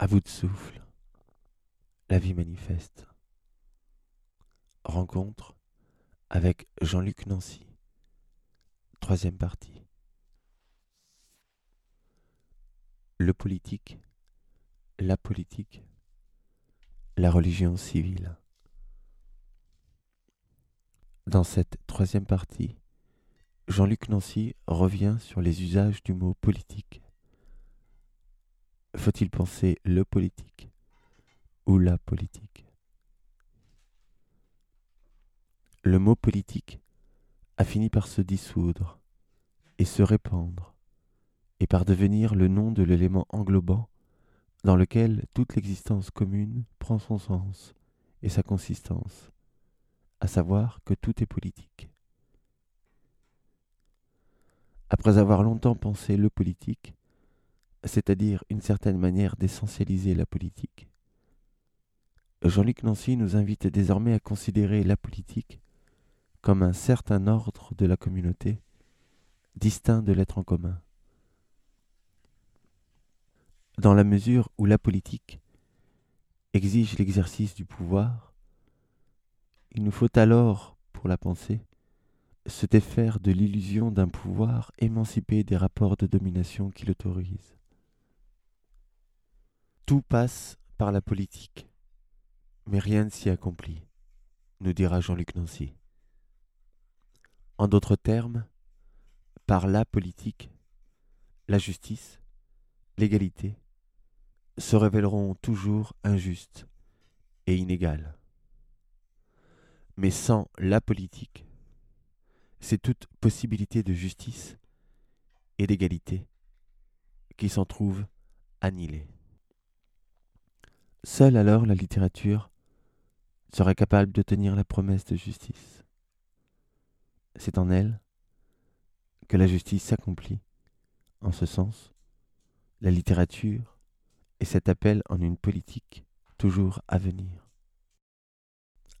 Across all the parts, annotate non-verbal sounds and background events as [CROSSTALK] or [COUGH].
À bout de souffle, la vie manifeste. Rencontre avec Jean-Luc Nancy. Troisième partie. Le politique, la politique, la religion civile. Dans cette troisième partie, Jean-Luc Nancy revient sur les usages du mot politique faut-il penser le politique ou la politique? Le mot politique a fini par se dissoudre et se répandre, et par devenir le nom de l'élément englobant dans lequel toute l'existence commune prend son sens et sa consistance, à savoir que tout est politique. Après avoir longtemps pensé le politique, c'est-à-dire une certaine manière d'essentialiser la politique. Jean-Luc Nancy nous invite désormais à considérer la politique comme un certain ordre de la communauté, distinct de l'être en commun. Dans la mesure où la politique exige l'exercice du pouvoir, il nous faut alors, pour la penser, se défaire de l'illusion d'un pouvoir émancipé des rapports de domination qui l'autorisent. Tout passe par la politique, mais rien ne s'y accomplit, nous dira Jean-Luc Nancy. En d'autres termes, par la politique, la justice, l'égalité se révéleront toujours injustes et inégales. Mais sans la politique, c'est toute possibilité de justice et d'égalité qui s'en trouve annihilée. Seule alors la littérature serait capable de tenir la promesse de justice. C'est en elle que la justice s'accomplit. En ce sens, la littérature est cet appel en une politique toujours à venir.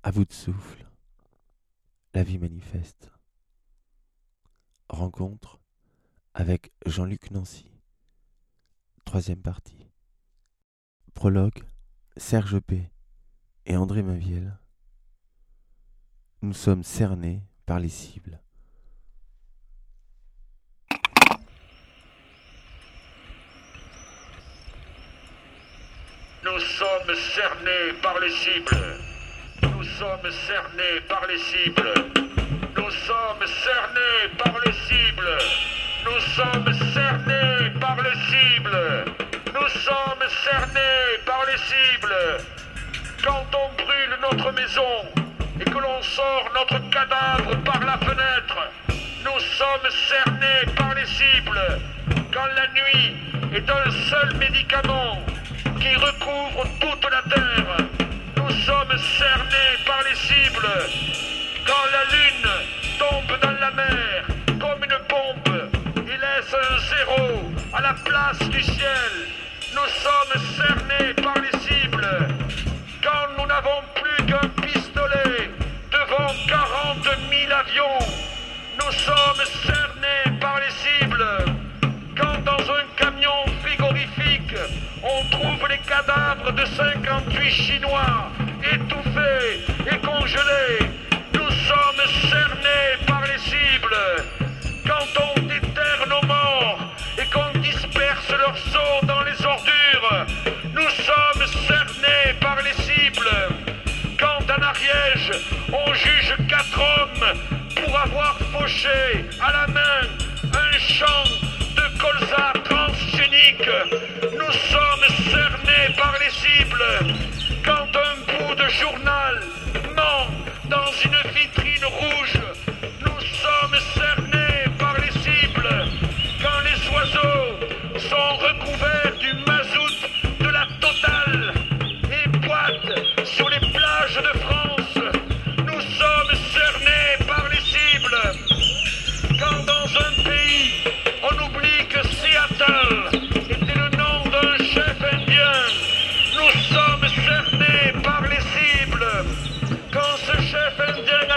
À bout de souffle, la vie manifeste. Rencontre avec Jean-Luc Nancy. Troisième partie. Prologue Serge P. et André Mainviel, nous sommes cernés par les cibles. Nous sommes cernés par les cibles. Nous sommes cernés par les cibles. Nous sommes cernés par les cibles. Nous sommes cernés par les cibles. Nous sommes cernés par les cibles. Quand on brûle notre maison et que l'on sort notre cadavre par la fenêtre, nous sommes cernés par les cibles. Quand la nuit est un seul médicament qui recouvre toute la terre, nous sommes cernés par les cibles. Quand la lune tombe dans la mer comme une bombe et laisse un zéro à la place du ciel, nous sommes cernés par les cibles. Quand nous n'avons plus qu'un pistolet devant 40 000 avions, nous sommes cernés par les cibles. Quand dans un camion frigorifique, on trouve les cadavres de 58 Chinois étouffés et congelés, nous sommes cernés par les cibles. Quand on avoir fauché à la main un champ de colza transgénique, nous sommes cernés par les cibles. Quand un bout de journal ment dans une vitrine rouge,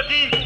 latín.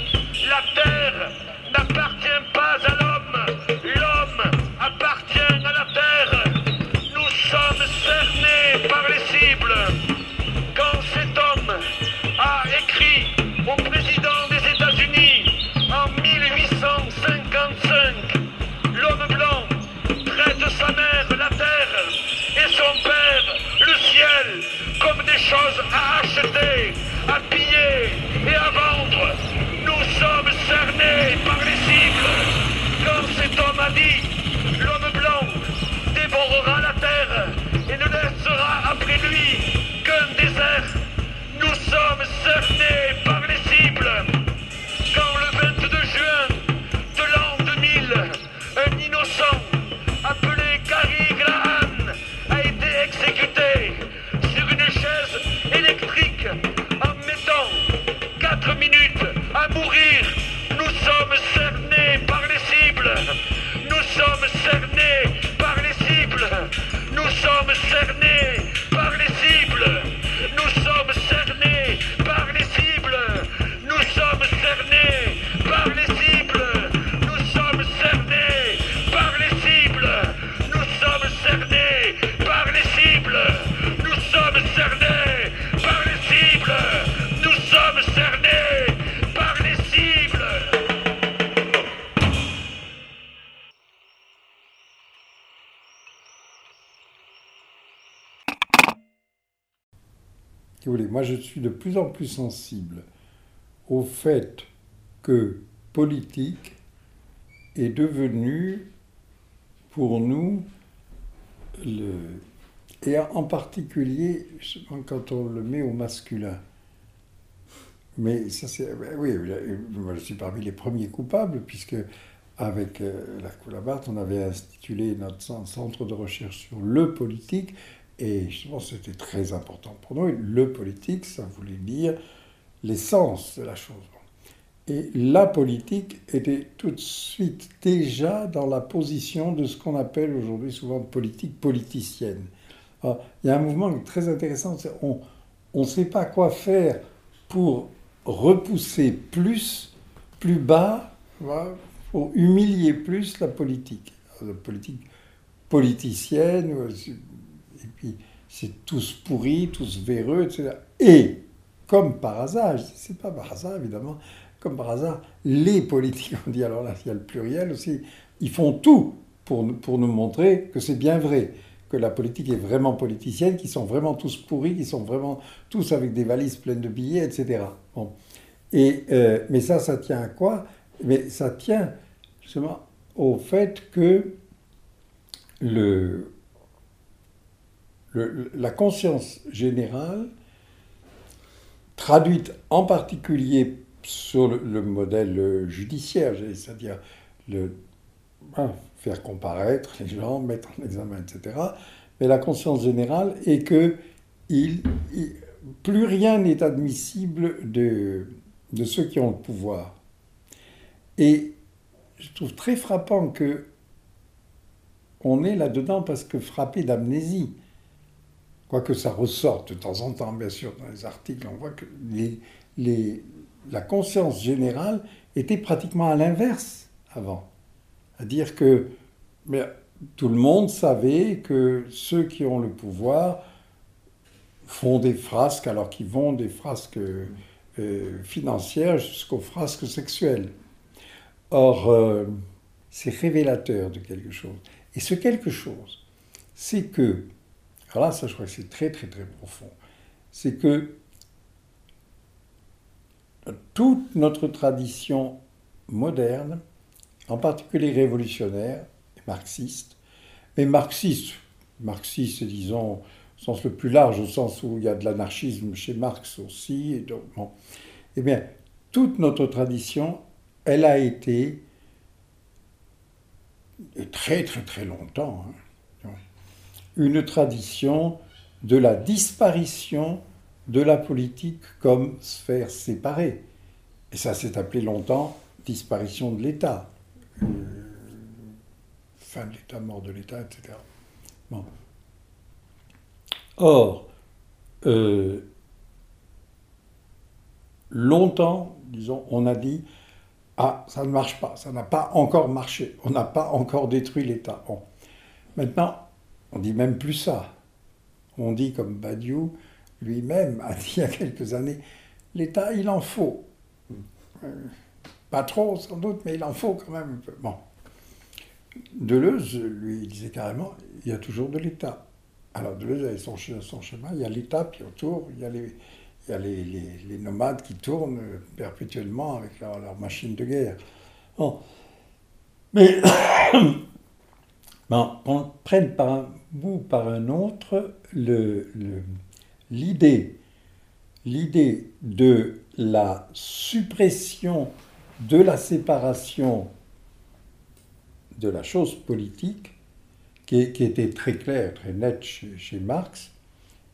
Suis de plus en plus sensible au fait que politique est devenu pour nous le, et en particulier quand on le met au masculin. Mais ça, c'est. Oui, moi, je suis parmi les premiers coupables, puisque avec euh, la Coulabarte, on avait institué notre centre de recherche sur le politique, et justement, c'était très important pour nous. le politique, ça voulait dire l'essence de la chose. Et la politique était tout de suite déjà dans la position de ce qu'on appelle aujourd'hui souvent politique politicienne. il y a un mouvement très intéressant, on ne sait pas quoi faire pour repousser plus, plus bas, pour humilier plus la politique. La politique politicienne, et puis c'est tous pourris, tous véreux, etc. Et, comme par hasard, c'est pas par hasard évidemment, comme par hasard, les politiques, on dit alors là, il y a le pluriel aussi, ils font tout pour, pour nous montrer que c'est bien vrai, que la politique est vraiment politicienne, qu'ils sont vraiment tous pourris, qu'ils sont vraiment tous avec des valises pleines de billets, etc. Bon. Et, euh, mais ça, ça tient à quoi? Mais ça tient justement au fait que le, la conscience générale, traduite en particulier sur le, modèle judiciaire, c'est-à-dire hein, faire comparaître les gens, mettre en examen, etc. Mais la conscience générale est que plus rien n'est admissible de, de ceux qui ont le pouvoir. Et je trouve très frappant que on est là-dedans parce que frappé d'amnésie. Quoique ça ressorte de temps en temps, bien sûr, dans les articles, on voit que la conscience générale était pratiquement à l'inverse avant. C'est-à-dire que mais, tout le monde savait que ceux qui ont le pouvoir font des frasques alors qu'ils vont des frasques euh, financières jusqu'aux frasques sexuelles. Or, euh, c'est révélateur de quelque chose. Et ce quelque chose, c'est que, alors là, ça je crois que c'est très très très profond, c'est que toute notre tradition moderne, en particulier révolutionnaire et marxiste, mais marxiste, marxiste, disons, au sens le plus large, au sens où il y a de l'anarchisme chez Marx aussi, et donc, eh bien, toute notre tradition, elle a été, très très très longtemps, hein, une tradition de la disparition de la politique comme sphère séparée. Et ça s'est appelé longtemps disparition de l'État, euh, fin de l'État, mort de l'État, etc. Or, euh, longtemps, disons, on a dit Ah, ça ne marche pas, ça n'a pas encore marché, on n'a pas encore détruit l'État. Bon. Maintenant, on dit même plus ça. On dit comme Badiou, lui-même a dit il y a quelques années, l'État, il en faut. Euh, pas trop, sans doute, mais il en faut quand même un peu. Deleuze, lui, disait carrément, il y a toujours de l'État. Alors Deleuze avait son, chemin, il y a l'État, puis autour, il y a les, nomades qui tournent perpétuellement avec leur, machine de guerre. Mais [COUGHS] bon, on prenne par un bout par un autre l'idée, l'idée de la suppression de la séparation de la chose politique, qui, était très claire, très nette chez, Marx,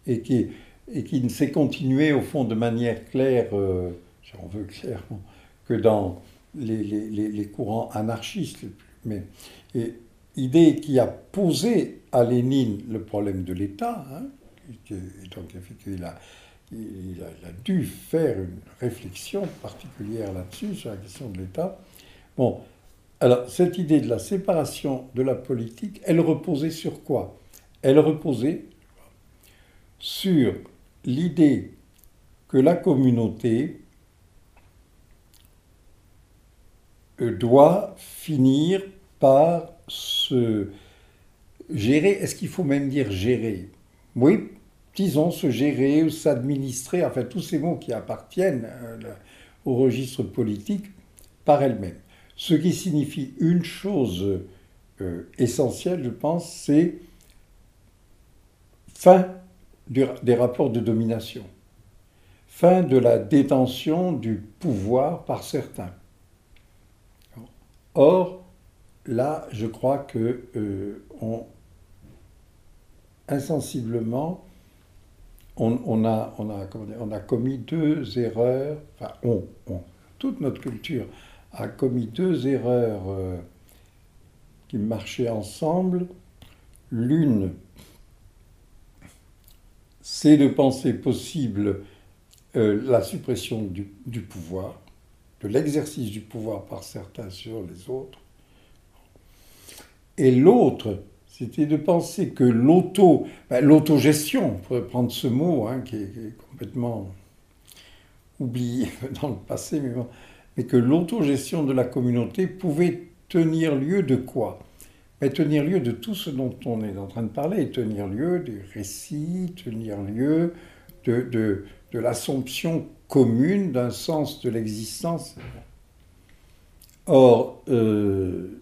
et qui, et qui ne s'est continuée au fond de manière claire, euh, si on veut clairement, que dans les, les, courants anarchistes. Idée qui a posé à Lénine le problème de l'État, hein, et donc il a, il a, dû faire une réflexion particulière là-dessus, sur la question de l'État. Bon, alors cette idée de la séparation de la politique, elle reposait sur quoi? Elle reposait sur l'idée que la communauté doit finir par se gérer, est-ce qu'il faut même dire gérer? Oui, disons, se gérer ou s'administrer, enfin tous ces mots qui appartiennent euh, au registre politique par elle-même. Ce qui signifie une chose euh, essentielle, je pense, c'est fin des rapports de domination, fin de la détention du pouvoir par certains. Or, là, je crois que euh, insensiblement, on, a, commis deux erreurs, enfin, on, toute notre culture a commis deux erreurs euh, qui marchaient ensemble. L'une, c'est de penser possible euh, la suppression du pouvoir, de l'exercice du pouvoir par certains sur les autres. Et l'autre, c'était de penser que l'auto, ben, l'autogestion, on pourrait prendre ce mot hein, qui, est, complètement oublié [LAUGHS] dans le passé, mais, mais que l'autogestion de la communauté pouvait tenir lieu de quoi? Mais tenir lieu de tout ce dont on est en train de parler, tenir lieu des récits, tenir lieu de, de, de l'assomption commune d'un sens de l'existence. Or, euh,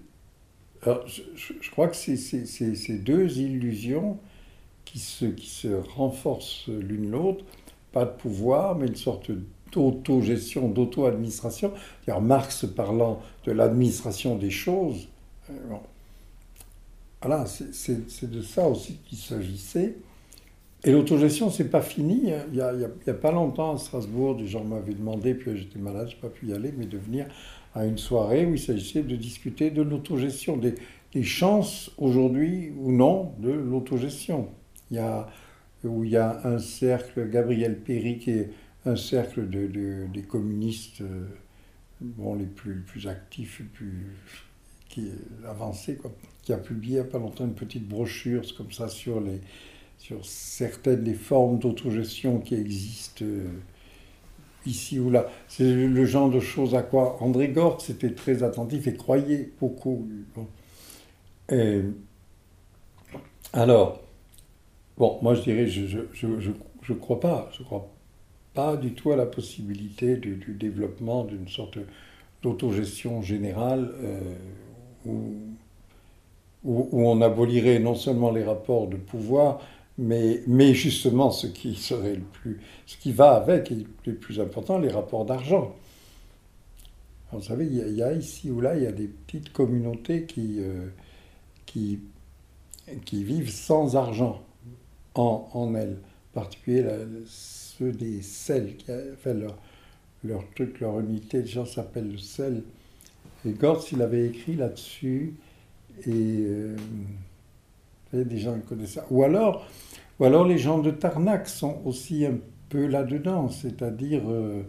alors, je, crois que c'est ces deux illusions qui se, renforcent l'une l'autre, pas de pouvoir, mais une sorte d'autogestion, d'auto-administration. Marx parlant de l'administration des choses. Euh, voilà, c'est de ça aussi qu'il s'agissait. Et l'autogestion, c'est pas fini. Hein. Il n'y a, a, pas longtemps à Strasbourg, des gens m'avaient demandé, puis j'étais malade, je n'ai pas pu y aller, mais de venir à une soirée où il s'agissait de discuter de l'autogestion, des, chances aujourd'hui ou non de l'autogestion. Il y a, où il y a un cercle, Gabriel Péry, qui est un cercle de, des communistes euh, bon, les plus, plus actifs, plus qui avancés, quoi, qui a publié il n'y a pas longtemps une petite brochure comme ça sur, les, sur certaines des formes d'autogestion qui existent. Euh, ici ou là. C'est le genre de choses à quoi André Gortz était très attentif et croyait beaucoup. alors, bon, moi je dirais, je ne je, je, je, crois pas, je crois pas du tout à la possibilité du, développement d'une sorte d'autogestion générale euh, où, où, on abolirait non seulement les rapports de pouvoir, mais, mais justement, ce qui serait le plus, ce qui va avec, et le plus important, les rapports d'argent. Vous savez, il y, a, ici ou là, il y a des petites communautés qui, euh, qui, vivent sans argent en, en elles. En particulier ceux des sels, qui fait leur, leur truc, leur unité, les gens s'appellent le sel. Et Gortz, il avait écrit là-dessus, et euh, des gens qui connaissent ça. Ou alors, ou alors les gens de Tarnac sont aussi un peu là-dedans, c'est-à-dire euh,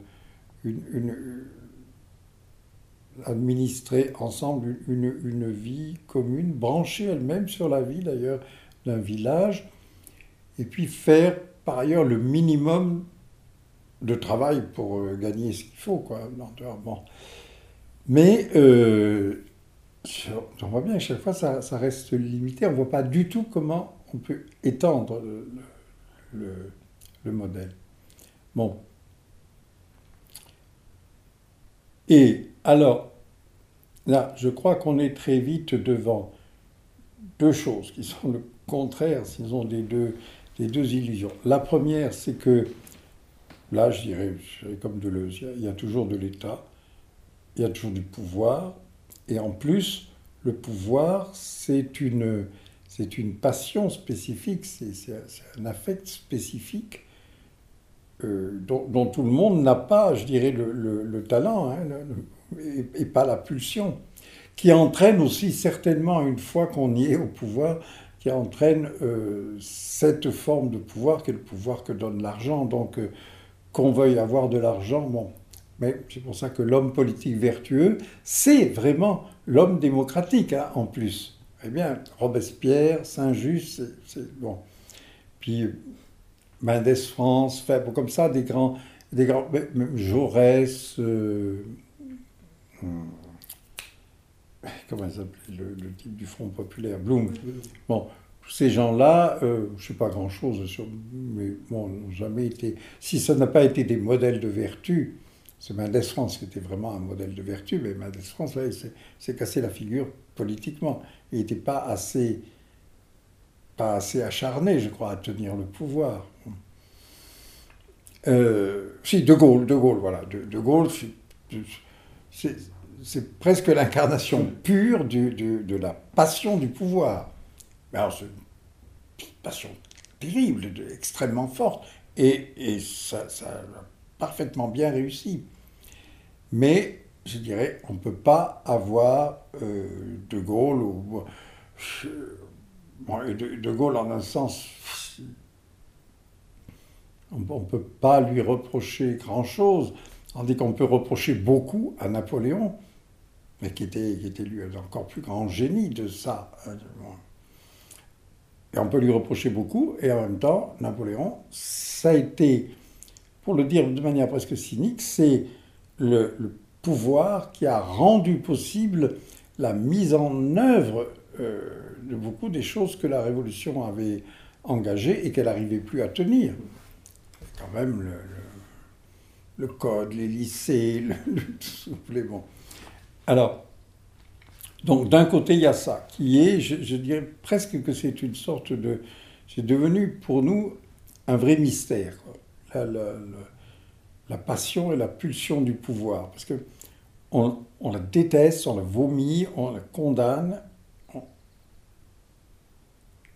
une, administrer ensemble une, une, vie commune, branchée elle-même sur la vie d'ailleurs d'un village, et puis faire par ailleurs le minimum de travail pour euh, gagner ce qu'il faut. Quoi. Mais euh, on voit bien que chaque fois ça, ça reste limité, on ne voit pas du tout comment on peut étendre le, modèle. Bon. Et alors, là, je crois qu'on est très vite devant deux choses qui sont le contraire, sinon des deux, des deux illusions. La première, c'est que, là, je dirais, je dirais comme Deleuze, il y a toujours de l'État, il y a toujours du pouvoir, et en plus, le pouvoir, c'est une, c'est une passion spécifique, c'est un affect spécifique euh, dont, tout le monde n'a pas, je dirais, le, talent hein, et, pas la pulsion, qui entraîne aussi certainement, une fois qu'on y est au pouvoir, qui entraîne euh, cette forme de pouvoir qui est le pouvoir que donne l'argent. Donc, euh, qu'on veuille avoir de l'argent, bon. Mais c'est pour ça que l'homme politique vertueux, c'est vraiment l'homme démocratique, hein, en plus. Eh bien, Robespierre, Saint-Just, c'est bon. Puis Mendes France, comme ça, des grands, des grands Jaurès, euh, hmm, comment s'appelait le, type du Front populaire, Blum. Bon, ces gens-là, euh, je ne sais pas grand-chose sur, mais bon, n'ont jamais été. Si ça n'a pas été des modèles de vertu, c'est Mendès France qui était vraiment un modèle de vertu, mais Mendès France, là, il s'est cassé la figure politiquement. Il n'était pas assez, pas assez acharné, je crois, à tenir le pouvoir. Euh, si, De Gaulle, De Gaulle, voilà. De, Gaulle, c'est presque l'incarnation pure de la passion du pouvoir. Alors, c'est une passion terrible, extrêmement forte, et, ça, parfaitement bien réussi. Mais, je dirais, on ne peut pas avoir euh, De Gaulle, ou, de, de, Gaulle en un sens, on ne peut pas lui reprocher grand-chose, tandis qu'on peut reprocher beaucoup à Napoléon, mais qui était, qui était lui encore plus grand génie de ça. Hein, et on peut lui reprocher beaucoup, et en même temps, Napoléon, ça a été, pour le dire de manière presque cynique, c'est le, pouvoir qui a rendu possible la mise en œuvre euh, de beaucoup des choses que la Révolution avait engagées et qu'elle n'arrivait plus à tenir. Quand même, le, code, les lycées, le, bon. Alors, donc d'un côté, il y a ça, qui est, je, dirais presque que c'est une sorte de... C'est devenu pour nous un vrai mystère, la, la, passion et la pulsion du pouvoir. Parce que on, la déteste, on la vomit, on la condamne.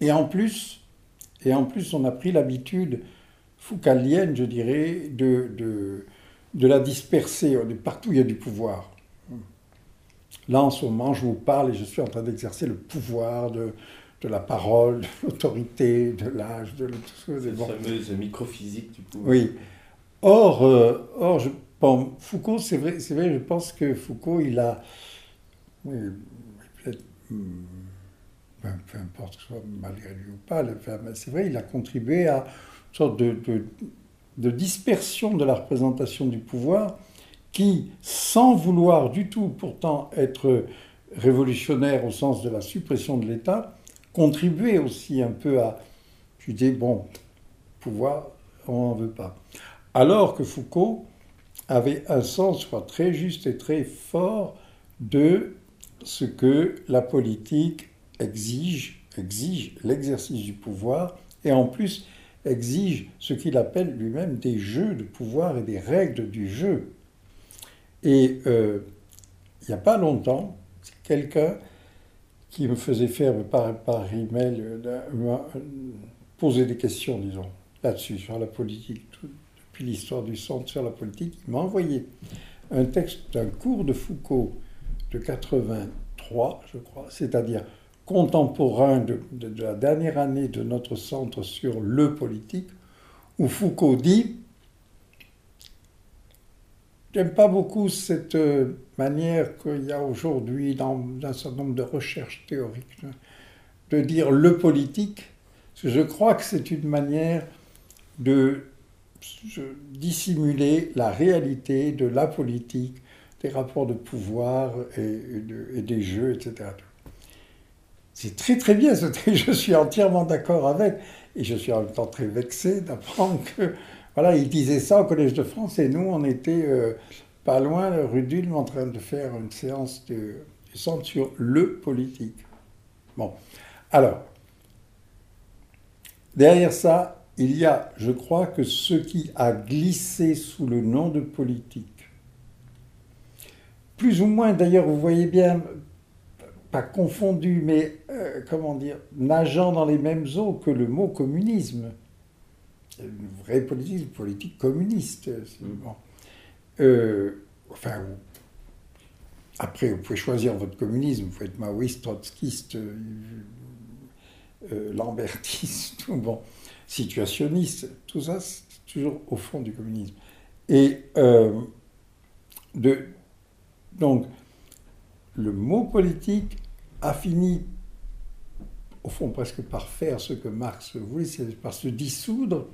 Et en plus, et en plus, on a pris l'habitude foucalienne, je dirais, de, de, de la disperser. Partout, il y a du pouvoir. Là, en ce moment, je vous parle et je suis en train d'exercer le pouvoir de, de la parole, de l'autorité, de l'âge, de tout ce Cette fameuse microphysique du pouvoir. Oui. Or, euh, or je, Foucault, c'est vrai, c'est vrai, je pense que Foucault, il a. Peut-être. Hmm, peu importe que ce soit malgré lui ou pas, c'est vrai, il a contribué à une sorte de, de, de dispersion de la représentation du pouvoir qui, sans vouloir du tout pourtant être révolutionnaire au sens de la suppression de l'État, contribuait aussi un peu à, je dis, bon, pouvoir, on n'en veut pas. Alors que Foucault avait un sens très juste et très fort de ce que la politique exige, exige l'exercice du pouvoir, et en plus exige ce qu'il appelle lui-même des jeux de pouvoir et des règles du jeu. Et euh, il n'y a pas longtemps, quelqu'un qui me faisait faire par, par email, euh, poser des questions, disons, là-dessus, sur la politique, depuis l'histoire du centre sur la politique, il m'a envoyé un texte d'un cours de Foucault de 83, je crois, c'est-à-dire contemporain de, de, la dernière année de notre centre sur le politique, où Foucault dit J'aime pas beaucoup cette euh, manière qu'il y a aujourd'hui dans un certain nombre de recherches théoriques de dire le politique. je crois que c'est une manière de dissimuler la réalité de la politique, des rapports de pouvoir et, des jeux, etc. C'est très très bien, [LAUGHS] je suis entièrement d'accord avec, et je suis en même temps très vexé d'apprendre que voilà, il disait ça au Collège de France et nous, on était euh, pas loin, rue d'Ulm, en train de faire une séance de, centre sur le politique. Bon, alors, derrière ça, il y a, je crois, que ce qui a glissé sous le nom de politique, plus ou moins, d'ailleurs, vous voyez bien, pas confondu, mais euh, comment dire, nageant dans les mêmes eaux que le mot communisme une vraie politique, une politique communiste. Euh, enfin, après, vous pouvez choisir votre communisme, vous pouvez être maoïste, trotskiste, euh, euh, lambertiste, [LAUGHS] bon, situationniste, tout ça, c'est toujours au fond du communisme. Et de, donc, le mot politique a fini, au fond, presque par faire ce que Marx voulait, c'est par se dissoudre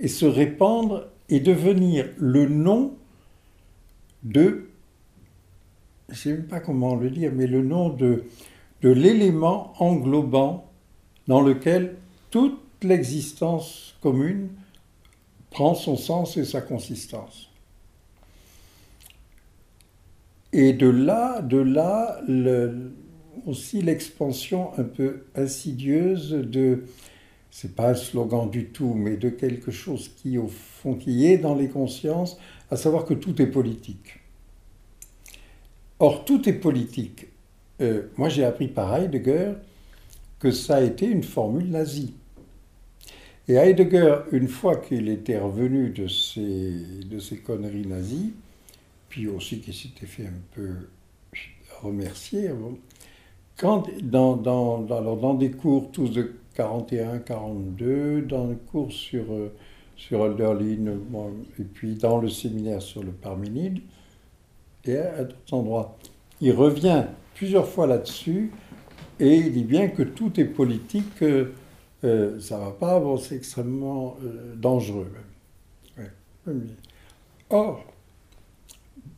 et se répandre et devenir le nom de, je ne sais même pas comment le dire, mais le nom de, de l'élément englobant dans lequel toute l'existence commune prend son sens et sa consistance. Et de là, de là aussi l'expansion un peu insidieuse de, c'est pas un slogan du tout, mais de quelque chose qui au fond qui est dans les consciences, à savoir que tout est politique. Or, tout est politique. Euh, moi, j'ai appris par Heidegger que ça a été une formule nazie. Et Heidegger, une fois qu'il était revenu de ses, de ses conneries nazies, puis aussi qu'il s'était fait un peu remercier, quand, dans, dans, dans, dans, des cours tous de 41, 42, dans des cours sur, euh, sur Hölderlin, et puis dans le séminaire sur le Parménide, et à d'autres endroits, il revient plusieurs fois là-dessus, et il dit bien que tout est politique, euh, ça ne va pas, c'est extrêmement euh, dangereux. Or,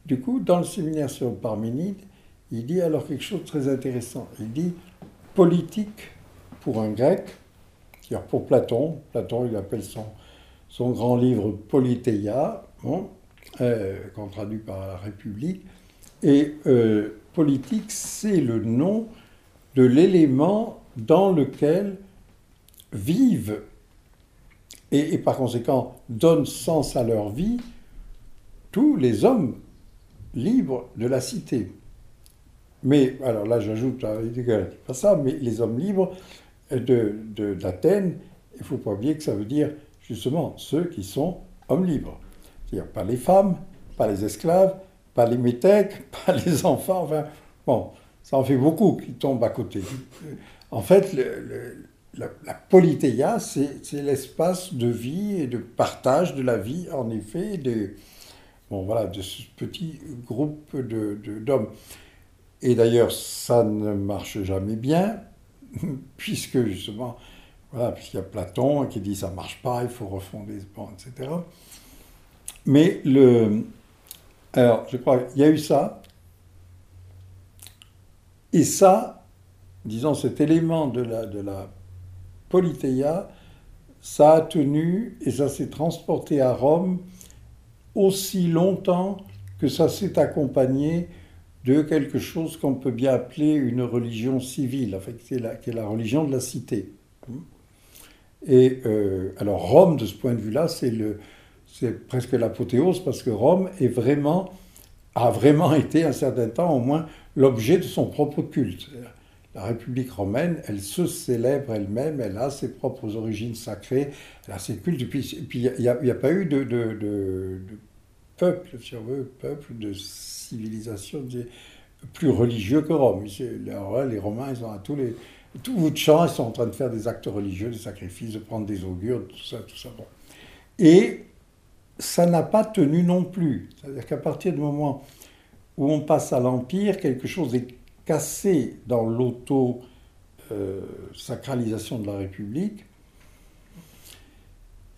du coup, dans le séminaire sur Parménide, il dit alors quelque chose de très intéressant. Il dit politique pour un grec, c'est-à-dire pour Platon, Platon il appelle son, son grand livre Politeia, bon, euh, qu'on traduit par la République, et euh, politique c'est le nom de l'élément dans lequel vivent et, par conséquent donnent sens à leur vie tous les hommes libres de la cité. Mais, alors là j'ajoute, pas ça, mais les hommes libres d'Athènes, il ne faut pas oublier que ça veut dire justement ceux qui sont hommes libres. C'est-à-dire pas les femmes, pas les esclaves, pas les métèques, [LAUGHS] pas les enfants, enfin, bon, ça en fait beaucoup qui tombent à côté. En fait, la, la c'est l'espace de vie et de partage de la vie, en effet, de, bon, voilà, de ce petit groupe d'hommes. De, et d'ailleurs, ça ne marche jamais bien, [LAUGHS] puisque justement, voilà, puisqu'il y a Platon qui dit ça marche pas, il faut refonder, bon, etc. Mais le. Alors, je crois qu'il y a eu ça. Et ça, disons, cet élément de la, de la Politeia, ça a tenu et ça s'est transporté à Rome aussi longtemps que ça s'est accompagné de quelque chose qu'on peut bien appeler une religion civile, qui, est la, qui est la religion de la cité. Et euh, alors Rome, de ce point de vue-là, c'est, presque l'apothéose parce que Rome est vraiment, a vraiment été un certain temps au moins l'objet de son propre culte la République romaine, elle se célèbre elle-même, elle a ses propres origines sacrées, elle a ses cultes. Et puis, il n'y a, pas eu de, peuple, si on veut, peuple de civilisation plus religieux que Rome. Les Romains, ils ont à tous les tout bout de champ, ils sont en train de faire des actes religieux, des sacrifices, de prendre des augures, tout ça, tout ça. Et ça n'a pas tenu non plus. C'est-à-dire qu'à partir du moment où on passe à l'Empire, quelque chose est cassé dans l'auto-sacralisation de la République.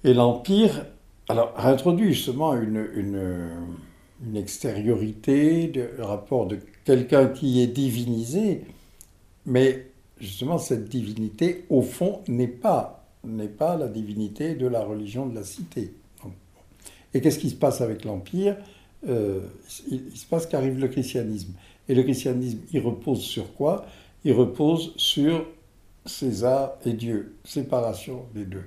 Et l'Empire alors, réintroduit justement une, une, extériorité, de rapport de quelqu'un qui est divinisé, mais justement cette divinité, au fond, n'est pas, n'est pas la divinité de la religion de la cité. Et qu'est-ce qui se passe avec l'Empire? Euh, il, il, se passe qu'arrive le christianisme. Et le christianisme, il repose sur quoi? Il repose sur César et Dieu, séparation des deux.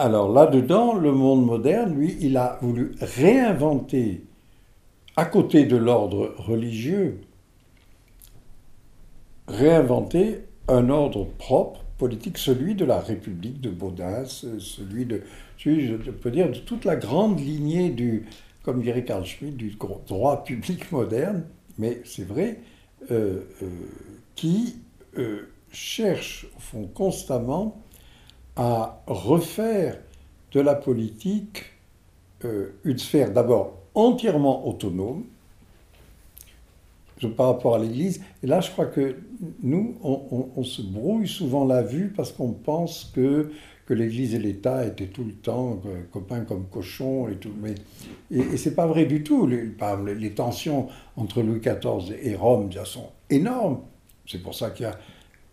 Alors là-dedans, le monde moderne, lui, il a voulu réinventer, à côté de l'ordre religieux, réinventer un ordre propre, politique, celui de la République de Baudin, celui de, de toute la grande lignée du, comme dirait Carl Schmitt, du droit public [LAUGHS] moderne, mais c'est vrai, euh, euh, qui euh, cherche, au constamment à refaire de la politique une sphère d'abord entièrement autonome, par rapport à l'Église. Et là, je crois que nous, on, se brouille souvent la vue parce qu'on pense que que l'Église et l'État étaient tout le temps euh, copains comme cochons et tout. Mais, et c'est pas vrai du tout. Les, les, tensions entre Louis XIV et Rome sont énormes. C'est pour ça qu'il y a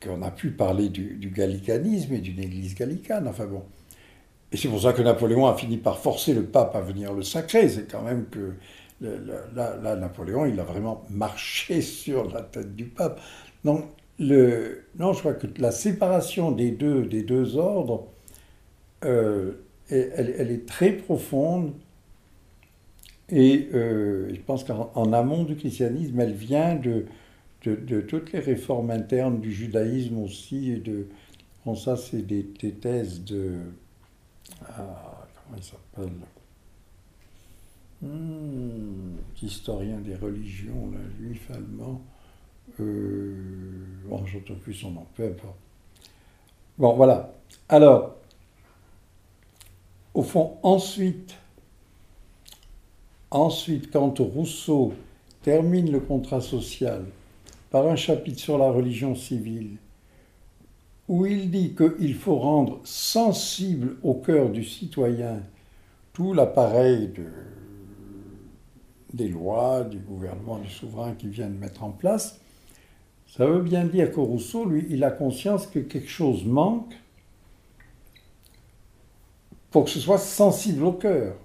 qu'on a pu parler du, gallicanisme et d'une église gallicane. Enfin bon. Et c'est pour ça que Napoléon a fini par forcer le pape à venir le sacrer. C'est quand même que là, Napoléon, il a vraiment marché [LAUGHS] sur la tête du pape. Donc, le, non, je crois que la séparation des deux, des deux ordres, euh, elle, est très profonde. Et euh, je pense qu'en amont du christianisme, elle vient de, de, toutes les réformes internes du judaïsme aussi. Et de, bon, ça, c'est des, thèses de. Ah, comment il s'appelle hmm, Historien des religions, là, juif allemand. Euh, bon, j'entends plus son nom, peu importe. Bon, voilà. Alors, au fond, ensuite, ensuite, quand Rousseau termine le contrat social par un chapitre sur la religion civile, où il dit qu'il faut rendre sensible au cœur du citoyen tout l'appareil des lois, du gouvernement, du souverain qui vient de mettre en place, ça veut bien dire que Rousseau, lui, il a conscience que quelque chose manque pour que ce soit sensible au cœur.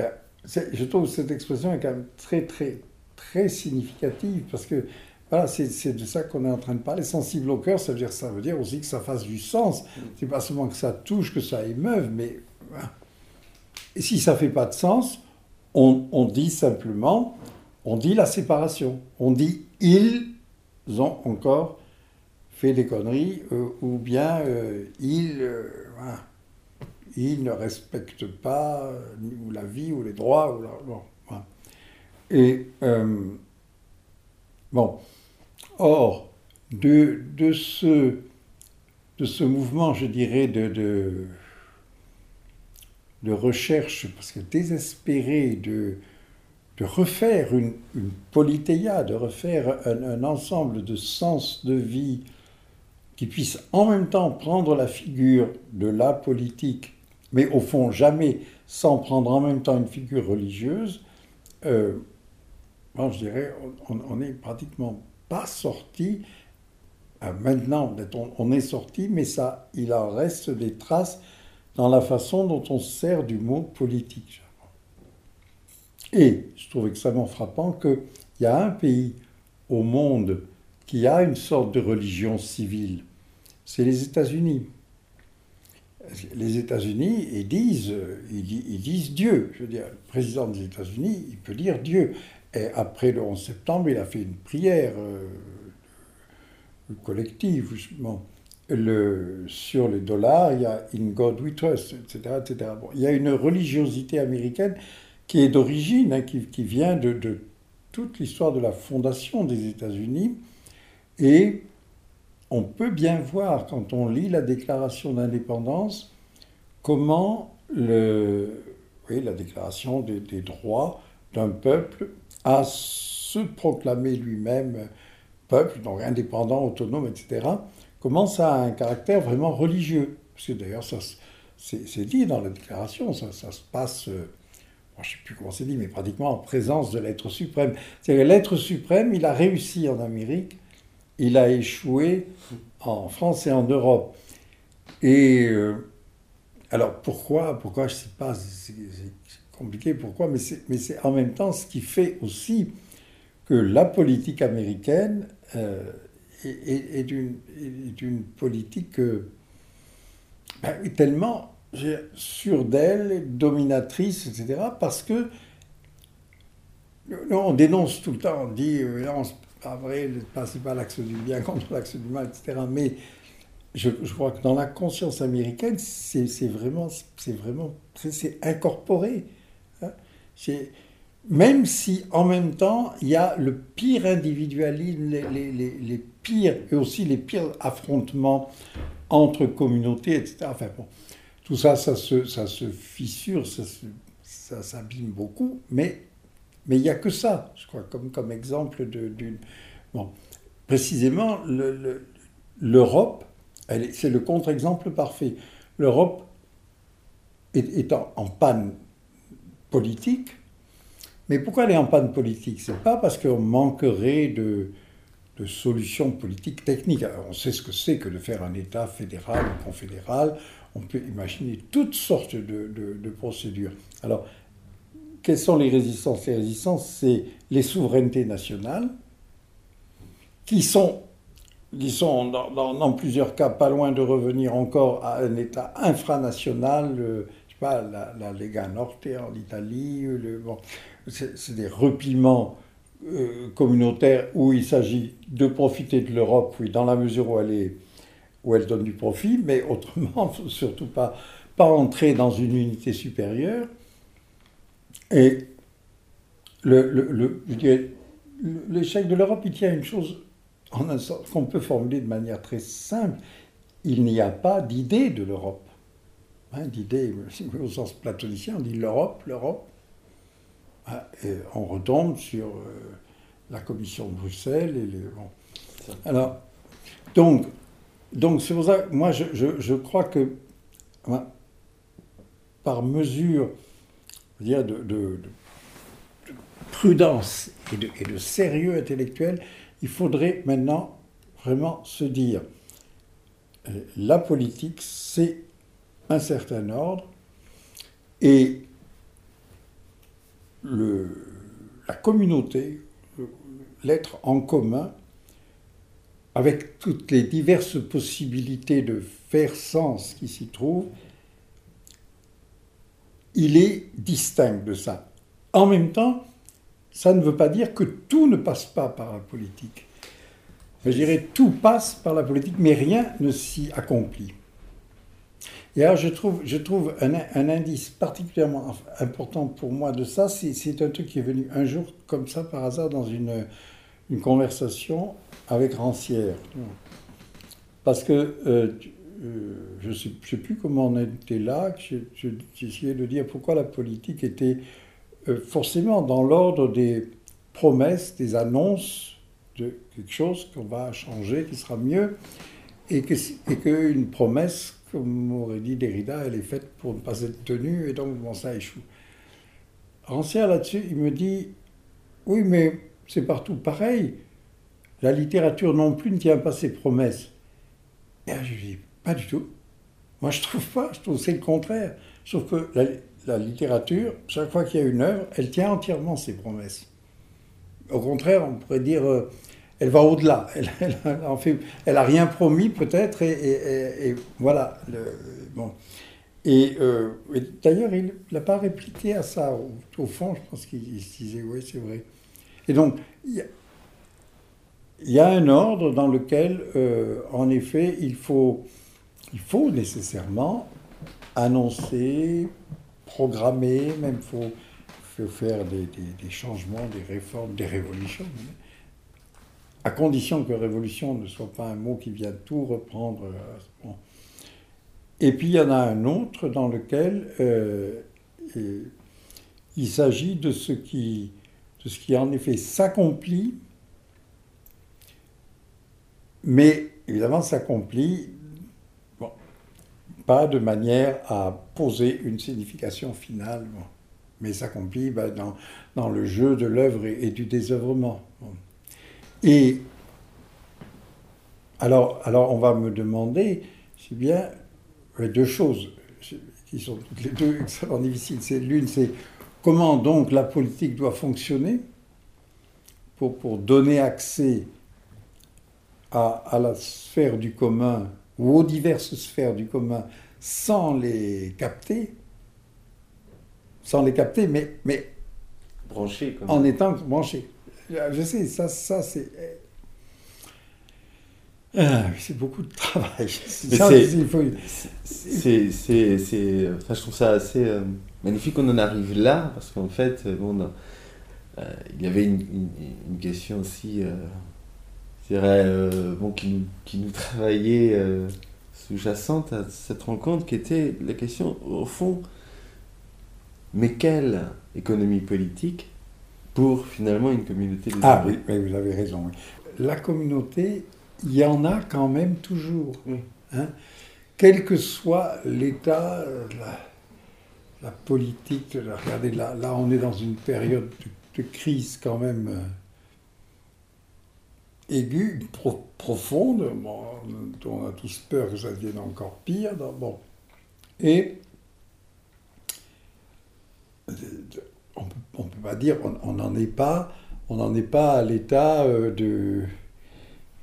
Euh, je trouve cette expression est quand même très, très, très significative parce que voilà, c'est de ça qu'on est en train de parler. Sensible au cœur, ça veut dire, ça veut dire aussi que ça fasse du sens. C'est pas seulement que ça touche, que ça émeuve, mais et si ça fait pas de sens, on, on dit simplement, on dit la séparation. On dit ils ont encore fait des conneries, euh, ou bien euh, ils, euh, ne respectent pas ou la vie ou les droits. Ou bon, Et bon, or, de, de, ce, de ce mouvement, je dirais, de, de, recherche, parce que désespéré de de refaire une, une polythéia, de refaire un, ensemble de sens de vie qui puisse en même temps prendre la figure de la politique, mais au fond jamais sans prendre en même temps une figure religieuse, euh, je dirais, on n'est pratiquement pas sorti. Euh, maintenant, on, est sorti, mais ça, il en reste des traces dans la façon dont on sert du mot politique. Et je trouve extrêmement frappant qu'il y a un pays au monde qui a une sorte de religion civile, c'est les États-Unis. Les États-Unis, ils disent, ils, disent Dieu. Je veux dire, le président des États-Unis, il peut dire Dieu. Et après le 11 septembre, il a fait une prière euh, collective, justement. Sur les dollars, il y a In God We Trust, etc. etc. Il y a une religiosité américaine qui est d'origine, hein, qui, vient de, toute l'histoire de la fondation des États-Unis. Et on peut bien voir, quand on lit la déclaration d'indépendance, comment la déclaration des, droits d'un peuple à se proclamer lui-même peuple, donc indépendant, autonome, etc., comment ça a un caractère vraiment religieux. Parce que d'ailleurs, c'est dit dans la déclaration, ça, ça se passe euh, je ne sais plus comment c'est dit, mais pratiquement en présence de l'être suprême. C'est-à-dire l'être suprême, il a réussi en Amérique, il a échoué en France et en Europe. Et euh, alors pourquoi Pourquoi Je ne sais pas, compliqué pourquoi, mais c'est en même temps ce qui fait aussi que la politique américaine euh, est, une, politique euh, ben, tellement sûr d'elle, dominatrice, etc. Parce que on dénonce tout le temps, on dit euh, non, c'est pas vrai, c'est pas l'axe du bien [LAUGHS] contre l'axe du mal, etc. Mais je, crois que dans la conscience américaine, c'est vraiment, c'est vraiment, c'est incorporé. Même si en même temps, il y a le pire individualisme, les, les, les, les, pires, et aussi les pires affrontements entre communautés, etc. Enfin bon, tout ça, ça se, ça se fissure, ça, ça s'abîme beaucoup, mais mais il n'y a que ça, je crois, comme, comme exemple d'une... Bon, précisément, l'Europe, c'est le contre-exemple parfait. L'Europe est, en, panne politique, mais pourquoi elle est en panne politique? C'est pas parce qu'on manquerait de, solutions politiques techniques. on sait ce que c'est que de faire un État fédéral ou confédéral. On peut imaginer toutes sortes de, procédures. Alors, quelles sont les résistances? Les résistances, c'est les souverainetés nationales, qui sont, qui sont dans, plusieurs cas pas loin de revenir encore à un État infranational. Euh, pas, la, Lega Norte en Italie. bon, c'est des repliements euh, communautaire où il s'agit de profiter de l'Europe, oui, dans la mesure où elle, est, où elle donne du profit, mais autrement, [LAUGHS] surtout pas, pas entrer dans une unité supérieure. Et le, le, l'échec de l'Europe, il tient à une chose qu'on peut formuler de manière très simple. Il n'y a pas d'idée de l'Europe. Hein, d'idée, [LAUGHS] au sens platonicien, on dit l'Europe, l'Europe. Ah, on retombe sur euh, la commission de Bruxelles. Alors, donc, donc c'est pour ça que moi, je, crois que par mesure de, prudence et de, et de, sérieux intellectuel, il faudrait maintenant vraiment se dire, euh, la politique, c'est un certain ordre, et la communauté, l'être en commun, avec toutes les diverses possibilités de faire sens qui s'y trouvent, il est distinct de ça. En même temps, ça ne veut pas dire que tout ne passe pas par la politique. Je dirais tout passe par la politique, mais rien ne s'y accomplit. Et alors, je trouve, je trouve un, indice particulièrement important pour moi de ça, c'est un truc qui est venu un jour comme ça par hasard dans une, une conversation avec Rancière. Parce que euh, euh, je ne sais, plus comment on était là, j'essayais de dire pourquoi la politique était euh, forcément dans l'ordre des promesses, des annonces de quelque chose qu'on va changer, qui sera mieux, et qu'une promesse comme aurait dit Derrida, elle est faite pour ne pas être tenue, et donc bon, ça échoue. Rancière là-dessus, il me dit, oui, mais c'est partout pareil. La littérature non plus ne tient pas ses promesses. Et je lui dis, pas du tout. Moi, je trouve pas, je trouve c'est le contraire. Sauf que la, littérature, chaque fois qu'il y a une œuvre, elle tient entièrement ses promesses. Au contraire, on pourrait dire, euh, elle va au-delà. [LAUGHS] Elle, elle a rien promis peut-être et, voilà. bon. Et, euh, d'ailleurs, il n'a pas répliqué à ça. Au, fond, je pense qu'il se disait oui, c'est vrai. Et donc, il y, a un ordre dans lequel, euh, en effet, il faut, nécessairement annoncer, programmer, même faut, faire des, des, changements, des réformes, des révolutions à condition que révolution ne soit pas un mot qui vient tout reprendre. Euh, et puis il y en a un autre dans lequel euh, il s'agit de ce qui, de ce qui en effet s'accomplit, mais évidemment s'accomplit pas de manière à poser une signification finale, mais s'accomplit ben, dans, dans, le jeu de l'œuvre et, du désœuvrement. Et alors, alors on va me demander, c'est bien, deux choses qui sont toutes les deux [LAUGHS] extrêmement difficiles. C'est l'une, c'est comment donc la politique doit fonctionner pour, pour donner accès à, à, la sphère du commun ou aux diverses sphères du commun sans les capter, sans les capter, mais, mais en étant branché. Je sais, ça, ça c'est. Ah, c'est beaucoup de travail. [LAUGHS] C'est, je trouve ça assez euh, magnifique qu'on en arrive là, parce qu'en fait, euh, bon, euh, il y avait une, question aussi, je dirais, bon, qui, nous, qui nous travaillait sous-jacente à cette rencontre, qui était la question, au fond, mais quelle économie politique pour finalement une communauté Ah oui, vous avez raison. La communauté, il y en a quand même toujours. Hein. Quel que soit l'état, la, politique, regardez, là, là on est dans une période de, crise quand même euh, aiguë, profonde, dont on a tous peur que ça devienne encore pire. bon. Et on ne peut pas dire, on n'en est pas, on n'en est pas à l'état euh, de,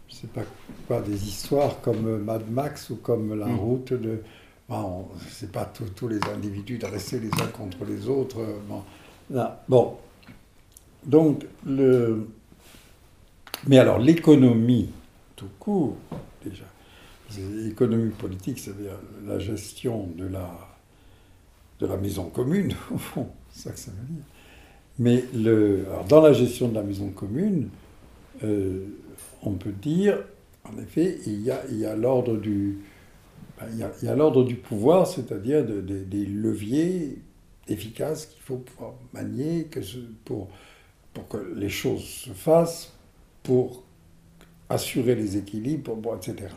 je sais pas quoi, des histoires comme Mad Max ou comme La mm. Route de, bon, c'est pas tous les individus rester les uns contre les autres. Bon, bon. donc le, mais alors l'économie tout court déjà, l'économie politique, c'est-à-dire la gestion de la de la maison commune, [LAUGHS] au fond, ça que ça veut dire. Mais le, dans la gestion de la maison commune, euh, on peut dire, en effet, il y a, il y a l'ordre du, ben, il, y a, l'ordre du pouvoir, c'est-à-dire des leviers efficaces qu'il faut pouvoir manier pour, pour que les choses se fassent, pour assurer les équilibres, etc.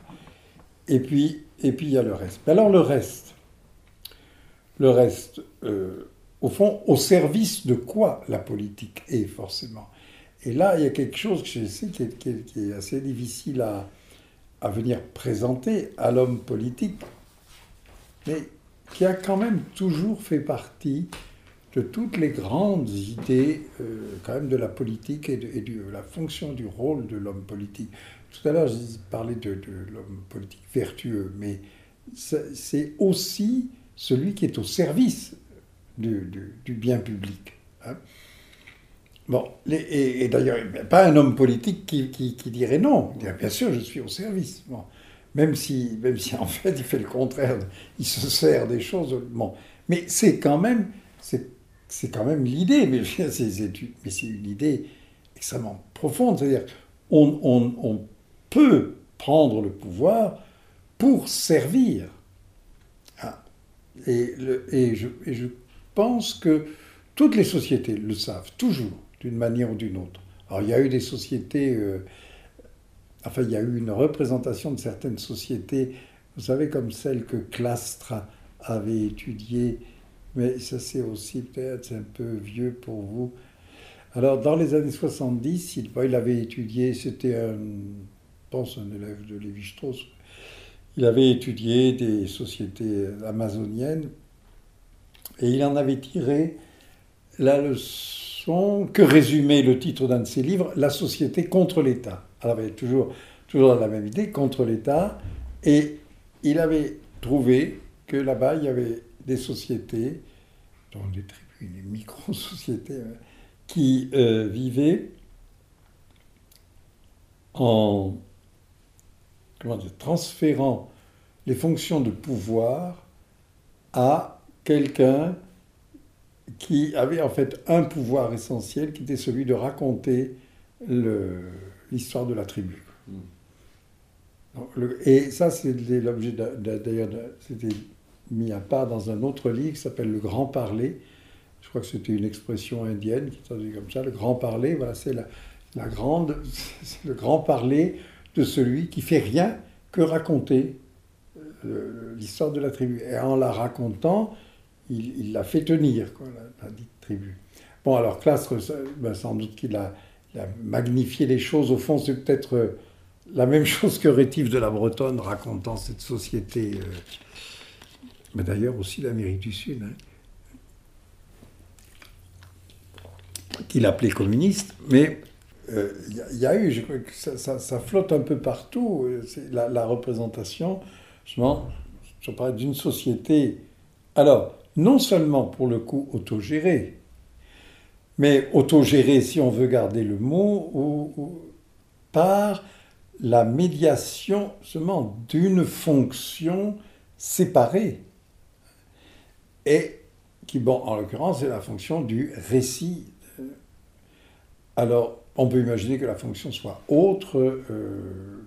Et puis, et puis il y a le reste. Alors le reste, le reste, euh, au fond, au service de quoi la politique est forcément. Et là, il y a quelque chose que je sais qui est, assez difficile à, à, venir présenter à l'homme politique, mais qui a quand même toujours fait partie de toutes les grandes idées euh, quand même de la politique et de, la fonction du rôle de l'homme politique. Tout à l'heure, je parlais de, de l'homme politique vertueux, mais c'est aussi celui qui est au service du, bien public. Hein. Bon, et, d'ailleurs, pas un homme politique qui, dirait non. Il dirait, bien sûr, je suis au service. Même, si, même si, en fait, il fait le contraire. Il se sert des choses. Mais c'est quand même, c'est, quand même l'idée. Mais, mais c'est une idée extrêmement profonde. C'est-à-dire, on, on peut prendre le pouvoir pour servir. Et, je, pense que toutes les sociétés le savent, toujours, d'une manière ou d'une autre. Alors il y a eu des sociétés, euh, enfin il y a eu une représentation de certaines sociétés, vous savez, comme celle que Clastre avait étudiée, mais ça c'est aussi peut-être un peu vieux pour vous. Alors dans les années 70, il, il avait étudié, c'était un, pense un élève de Lévi-Strauss, il avait étudié des sociétés amazoniennes et il en avait tiré la leçon que résumait le titre d'un de ses livres, La société contre l'État. Alors, il avait toujours, toujours la même idée, contre l'État, et il avait trouvé que là-bas, il y avait des sociétés, des tribus, des micro-sociétés, hein, qui euh, vivaient en comment dire, transférant les fonctions de pouvoir à quelqu'un qui avait en fait un pouvoir essentiel qui était celui de raconter l'histoire de la tribu. et ça, c'est l'objet d'ailleurs, c'était mis à part dans un autre livre qui s'appelle Le Grand Parler. Je crois que c'était une expression indienne qui traduit comme ça. Le Grand Parler, voilà, c'est la, la grande, [LAUGHS] le Grand Parler de celui qui fait rien que raconter euh, l'histoire de la tribu. Et en la racontant, il, l'a fait tenir, quoi, la, dite tribu. Bon, alors Clastre, ben, sans doute qu'il a, magnifié les choses. Au fond, c'est peut-être euh, la même [LAUGHS] chose que Rétif de la Bretonne racontant cette société, euh, mais d'ailleurs aussi l'Amérique du Sud, hein, qu'il appelait communiste, mais il euh, y, a eu, je crois que ça, flotte un peu partout, la, la, représentation, je parle d'une société, alors, non seulement pour le coup autogérée, mais autogérée, si on veut garder le mot, ou, par la médiation seulement d'une fonction séparée, et qui, bon, en l'occurrence, c'est la fonction du récit. Alors, on peut imaginer que la fonction soit autre. Euh,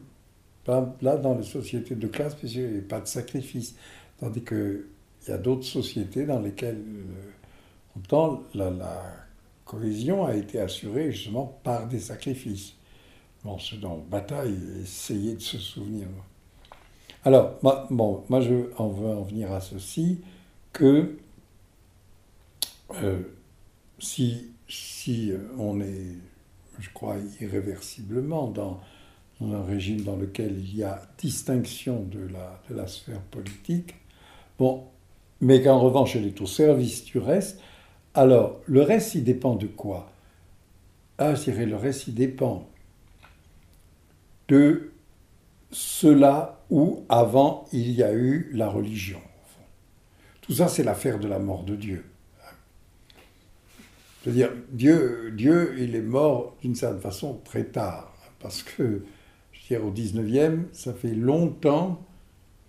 là, dans les sociétés de classe, il n'y a pas de sacrifice. Tandis qu'il y a d'autres sociétés dans lesquelles, euh, la, cohésion a été assurée justement par des sacrifices. Bon, ce dont Bataille essayait de se souvenir. Alors, moi, bon, moi, je veux en venir à ceci, que euh, si, si on est je crois, irréversiblement dans, dans un régime dans lequel il y a distinction de la, de la sphère politique. Bon, mais qu'en revanche, elle est au service du reste. Alors, le reste, il dépend de quoi? Ah, je dirais, le reste, il dépend de cela où avant il y a eu la religion. Tout ça, c'est l'affaire de la mort de Dieu. Je veux dire, Dieu, Dieu il est mort d'une certaine façon très tard, parce que, je dire, au 19e, ça fait longtemps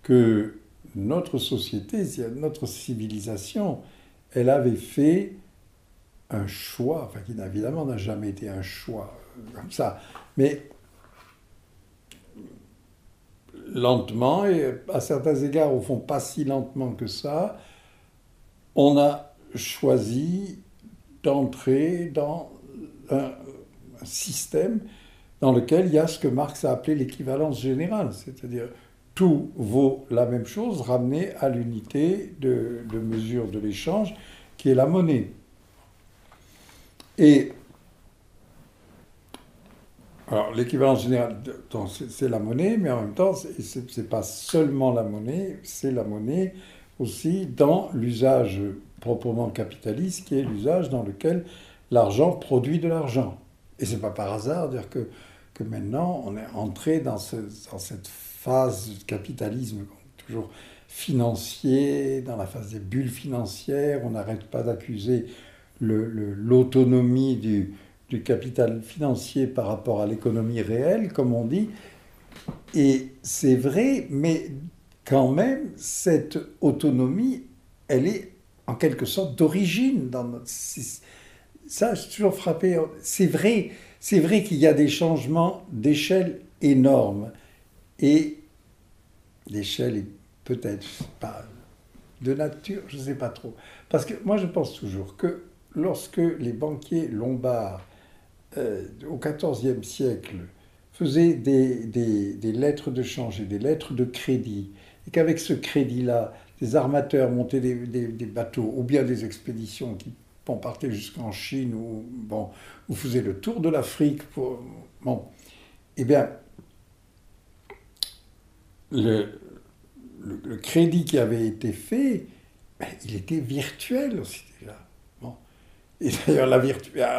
que notre société, notre civilisation, elle avait fait un choix, enfin qui évidemment n'a jamais été un choix comme ça, mais lentement, et à certains égards, au fond, pas si lentement que ça, on a choisi d'entrer dans un, système dans lequel il y a ce que Marx a appelé l'équivalence générale, c'est-à-dire tout vaut la même chose, ramené à l'unité de, mesure de l'échange, qui est la monnaie. Et alors l'équivalence générale, c'est la monnaie, mais en même temps, ce n'est pas seulement la monnaie, c'est la monnaie aussi dans l'usage proprement capitaliste, qui est l'usage dans lequel l'argent produit de l'argent. Et c'est pas par hasard dire que, que maintenant on est entré ce, dans cette phase de capitalisme toujours financier, dans la phase des bulles financières, on n'arrête pas d'accuser l'autonomie du, du capital financier par rapport à l'économie réelle, comme on dit. Et c'est vrai, mais quand même, cette autonomie, elle est en quelque sorte d'origine dans notre... Ça, j'ai toujours frappé. C'est vrai, c'est vrai qu'il y a des changements d'échelle énormes. Et l'échelle est peut-être pas de nature, je ne sais pas trop. Parce que moi, je pense toujours que lorsque les banquiers lombards, euh, au XIVe siècle, faisaient des, lettres de change et des lettres de crédit, et qu'avec ce crédit-là, des armateurs montaient des, des, bateaux, ou bien des expéditions qui bon, partaient jusqu'en Chine, ou, bon, ou faisaient le tour de l'Afrique. Pour, bon, eh bien, le, le, crédit qui avait été fait, ben, il était virtuel aussi déjà. Bon. Et d'ailleurs, la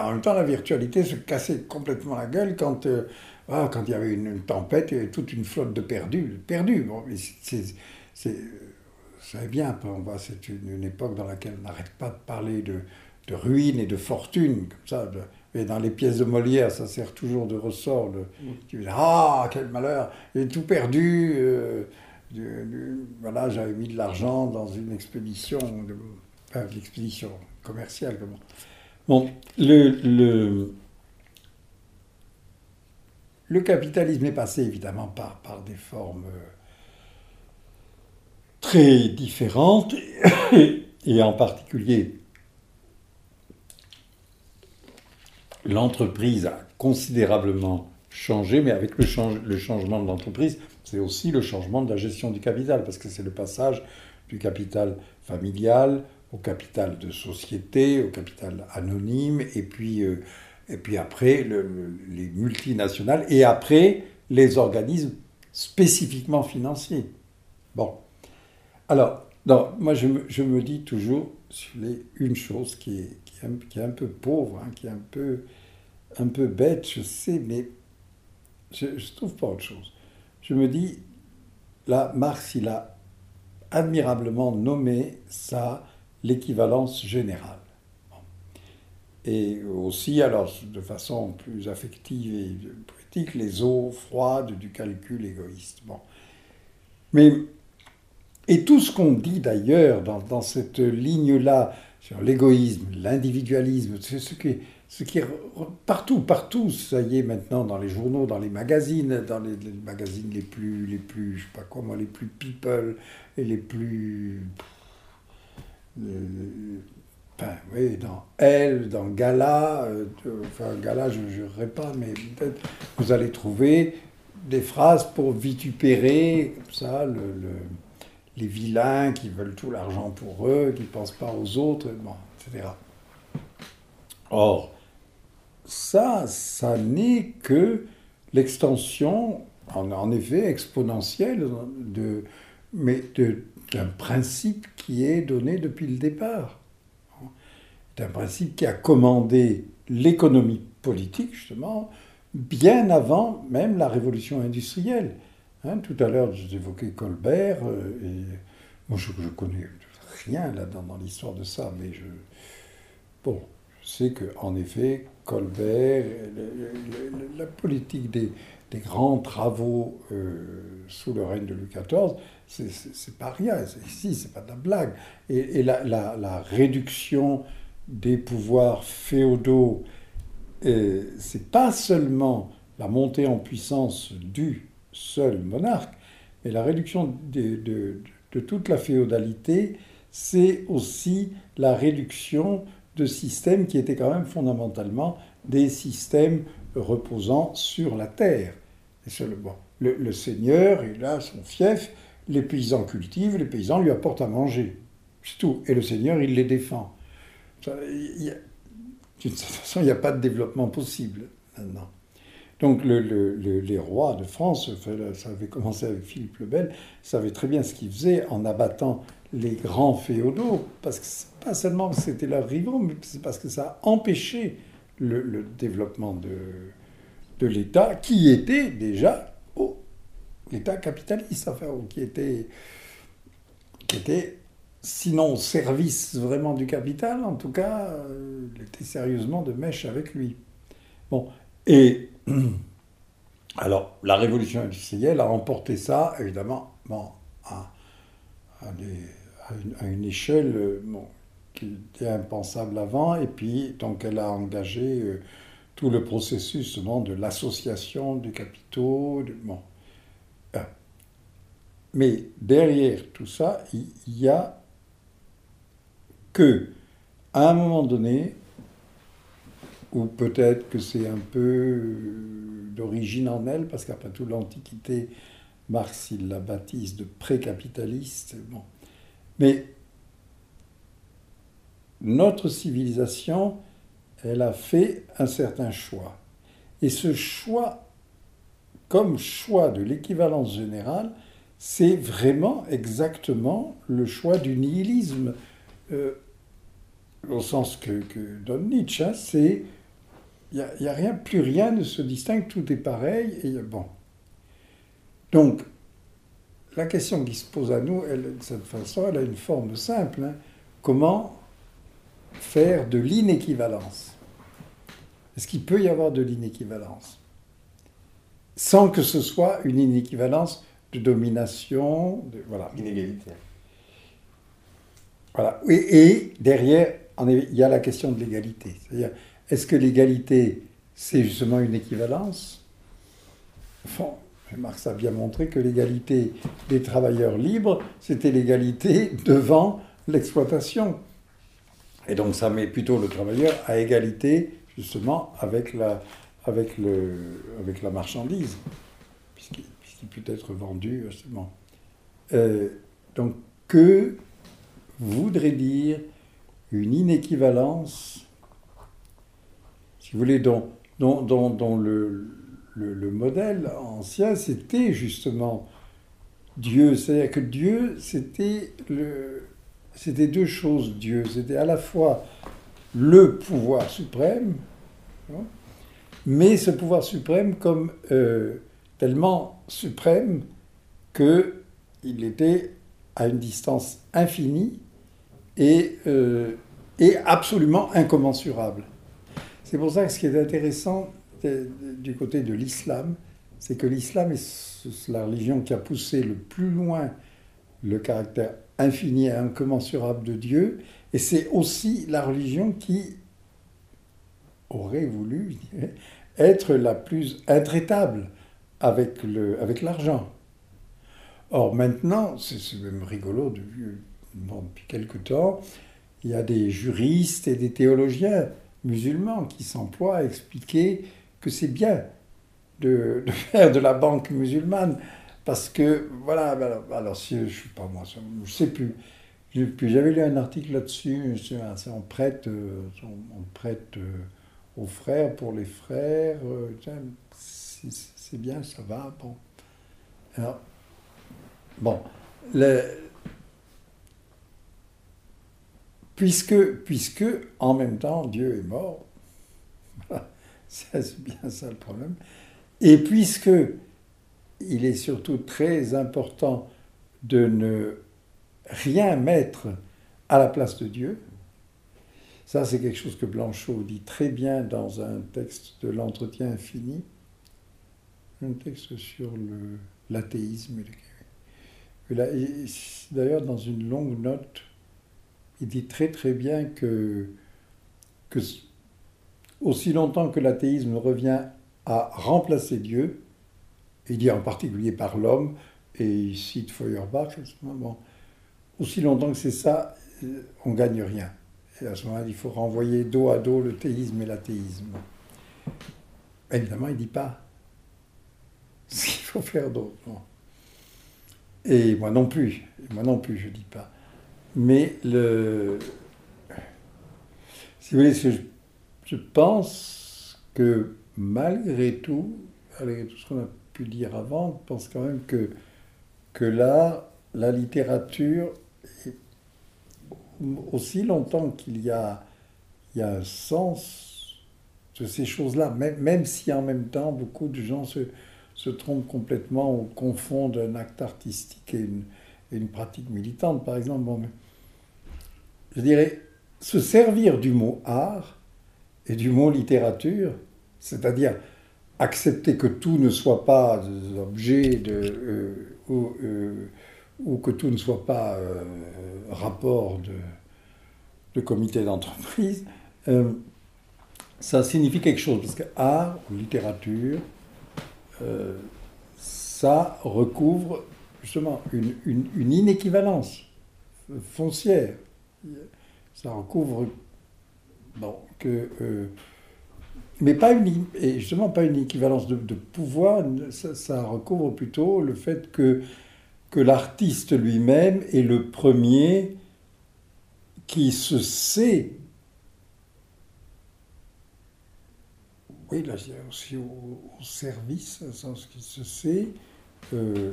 en même temps, la virtualité se cassait complètement la gueule quand, euh, quand il y avait une, tempête, il y avait toute une flotte de perdus. perdus. Bon, c'est, vous savez bien, c'est une, époque dans laquelle on n'arrête pas de parler de, de ruines et de fortune, comme ça. Et dans les pièces de Molière, ça sert toujours de ressort. De, ah, quel malheur, j'ai tout perdu. Euh, voilà, j'avais mis de l'argent dans une expédition, de, enfin, une expédition commerciale. Comment. Bon, le, le, le, capitalisme est passé évidemment par, par des formes très différentes, [COUGHS] et en particulier l'entreprise a considérablement changé, mais avec le, changement de l'entreprise, c'est aussi le changement de la gestion du capital, parce que c'est le passage du capital familial au capital de société, au capital anonyme, et puis, euh, et puis après les multinationales, et après les organismes spécifiquement financiers. Bon. Alors, non, moi je me dis toujours une chose qui est, qui est, un, peu pauvre, hein, qui est un peu, un peu bête, je sais, mais je ne trouve pas autre chose je me dis, là, Marx, il a admirablement nommé ça l'équivalence générale. Et aussi, alors, de façon plus affective et poétique, les eaux froides du calcul égoïste. Bon. Mais, et tout ce qu'on dit d'ailleurs dans, cette ligne-là, sur l'égoïsme, l'individualisme, c'est ce qui est partout, partout, ça y est maintenant dans les journaux, dans les magazines, dans les, magazines les plus, les plus, je sais pas moi, les plus people et les plus, euh, enfin, oui, dans Elle, dans Gala, euh, enfin Gala, je ne jurerai pas, mais peut-être vous allez trouver des phrases pour vitupérer, comme ça, le, les vilains qui veulent tout l'argent pour eux, qui ne pensent pas aux autres, bon, etc. Or, ça, ça n'est que l'extension, en, effet, exponentielle, de, mais d'un principe qui est donné depuis le départ. D'un principe qui a commandé l'économie politique, justement, bien avant même la révolution industrielle. Hein, tout à l'heure, j'évoquais Colbert, euh, et moi je, je connais rien dans l'histoire de ça, mais je. Bon, je sais qu'en effet, Colbert, la politique des, grands travaux euh, sous le règne de Louis XIV, c'est pas rien. Ici, c'est pas de la blague. Et, la, réduction des pouvoirs féodaux, euh, c'est pas seulement la montée en puissance du seul monarque, mais la réduction de, toute la féodalité, c'est aussi la réduction de systèmes qui étaient quand même fondamentalement des systèmes reposant sur la terre. Et le, le, seigneur, il a son fief, les paysans cultivent, les paysans lui apportent à manger. C'est tout. Et le seigneur, il les défend. D'une certaine façon, il n'y a pas de développement possible maintenant. Donc le, les rois de France, ça avait commencé avec Philippe le Bel, savaient très bien ce qu'ils faisaient en abattant les grands féodaux, parce que pas seulement que c'était leurs rivaux, mais c'est parce que ça a empêché le, développement de, de l'État, qui était déjà oh, l'État capitaliste, enfin, qui était, qui était, sinon au service vraiment du capital, en tout cas, euh, il était sérieusement de mèche avec lui. Bon, et [CLEARS THROAT] alors, la révolution industrielle a emporté ça, évidemment, bon, à, une, échelle bon, qui était impensable avant, et puis, donc, elle a engagé euh, tout le processus justement, de l'association des capitaux. De, bon. Mais derrière tout ça, il y a que, à un moment donné, ou peut-être que c'est un peu d'origine en elle, parce qu'après tout, l'Antiquité, Marx, il la baptise de pré-capitaliste. Bon. Mais notre civilisation, elle a fait un certain choix. Et ce choix, comme choix de l'équivalence générale, c'est vraiment exactement le choix du nihilisme, euh, au sens que, que donne Nietzsche. Hein, c'est il n'y a, a, rien, plus rien ne se distingue, tout est pareil. Et bon. Donc, la question qui se pose à nous, elle, de cette façon, elle a une forme simple. Hein. Comment faire de l'inéquivalence? Est-ce qu'il peut y avoir de l'inéquivalence? Sans que ce soit une inéquivalence de domination, de, voilà. Inégalité. Voilà. Et, et derrière, il y a la question de l'égalité. C'est-à-dire, est-ce que l'égalité, c'est justement une équivalence? Enfin, Marx a bien montré que l'égalité des travailleurs libres, c'était l'égalité devant l'exploitation. Et donc ça met plutôt le travailleur à égalité justement avec la, avec le, avec la marchandise, puisqu'il puisqu peut être vendu justement. Euh, donc que voudrait dire une inéquivalence, si vous voulez, dont, le, le, le, modèle ancien, c'était justement Dieu. C'est-à-dire que Dieu, c'était deux choses, Dieu. C'était à la fois le pouvoir suprême, hein, mais ce pouvoir suprême comme euh, tellement suprême qu'il était à une distance infinie et, euh, et absolument incommensurable. C'est pour ça que ce qui est intéressant du côté de l'islam, c'est que l'islam est la religion qui a poussé le plus loin le caractère infini et incommensurable de Dieu, et c'est aussi la religion qui aurait voulu être la plus intraitable avec, l'argent. Or maintenant, c'est même rigolo, depuis quelque temps, il y a des juristes et des théologiens musulmans qui s'emploient à expliquer que c'est bien de, [LAUGHS] faire de la banque musulmane parce que, voilà, alors, si je ne suis pas moi, je sais plus. Puis j'avais lu un article là-dessus, on prête, on prête aux frères pour les frères. C'est c'est bien, ça va, bon. Bon, puisque, puisque en même temps Dieu est mort, [LAUGHS] c'est bien ça le problème, et puisque il est surtout très important de ne rien mettre à la place de Dieu, ça c'est quelque chose que Blanchot dit très bien dans un texte de l'entretien infini, un texte sur l'athéisme. D'ailleurs, dans une longue note, il dit très très bien que, que aussi longtemps que l'athéisme revient à remplacer Dieu, il dit en particulier par l'homme, et il cite Feuerbach, bon, aussi longtemps que c'est ça, on ne gagne rien. Et à ce moment-là, il faut renvoyer dos à dos le théisme et l'athéisme. Évidemment, il ne dit pas ce qu'il faut faire d'autre. Et moi non plus, moi non plus, je ne dis pas. Mais le, si vous voulez, je, pense que malgré tout, malgré tout ce qu'on a pu dire avant, je pense quand même que, que là, la littérature, aussi longtemps qu'il y a, il y a un sens de ces choses-là, même, même si en même temps beaucoup de gens se, se trompent complètement ou confondent un acte artistique et une, pratique militante, par exemple. Je dirais, se servir du mot art et du mot littérature, c'est-à-dire accepter que tout ne soit pas objets de, euh, ou, euh, ou, que tout ne soit pas euh, rapport de, de comité d'entreprise, ça signifie quelque chose, parce que art ou littérature, ça recouvre justement une, une inéquivalence foncière ça recouvre, bon, que, euh, mais pas une, et justement pas une équivalence de, pouvoir, ça, recouvre plutôt le fait que, que l'artiste lui-même est le premier qui se sait, oui, là, aussi au, service, un sens qui se sait euh,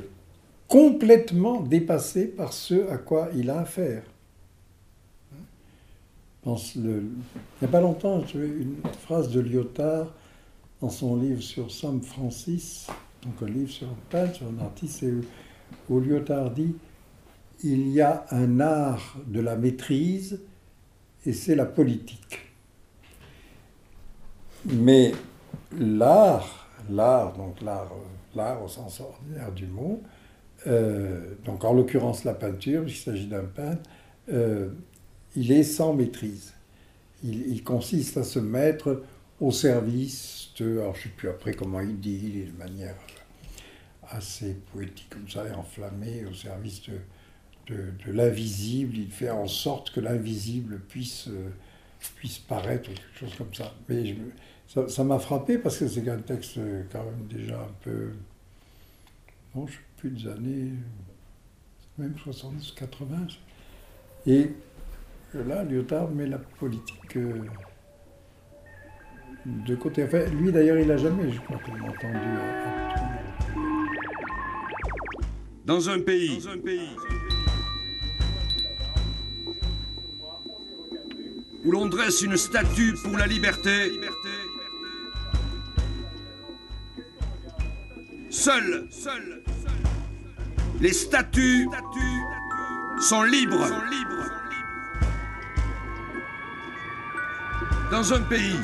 complètement dépassé par ce à quoi il a affaire il n'y a pas longtemps, une phrase de Lyotard dans son livre sur Sam Francis, donc un livre sur un peintre, sur un artiste, où Lyotard dit Il y a un art de la maîtrise et c'est la politique. Mais l'art, l'art, donc l'art, l'art au sens ordinaire du mot, euh, donc en l'occurrence la peinture, il s'agit d'un peintre, euh, il est sans maîtrise. Il, consiste à se mettre au service de, alors je ne sais plus après comment il dit, de manière assez poétique comme ça, et enflammée, au service de, de, l'invisible. Il fait en sorte que l'invisible puisse, puisse paraître, ou quelque chose comme ça. Mais ça m'a frappé parce que c'est un texte quand même déjà un peu, non, je sais plus des années, même 70, 80. Et là, Lyotard met la politique euh, de côté. Enfin, lui d'ailleurs, il n'a jamais, je crois, entendu. Dans un pays. Dans un pays. Où l'on dresse une statue pour la liberté. Seuls, seuls, les statues sont libres. Dans un pays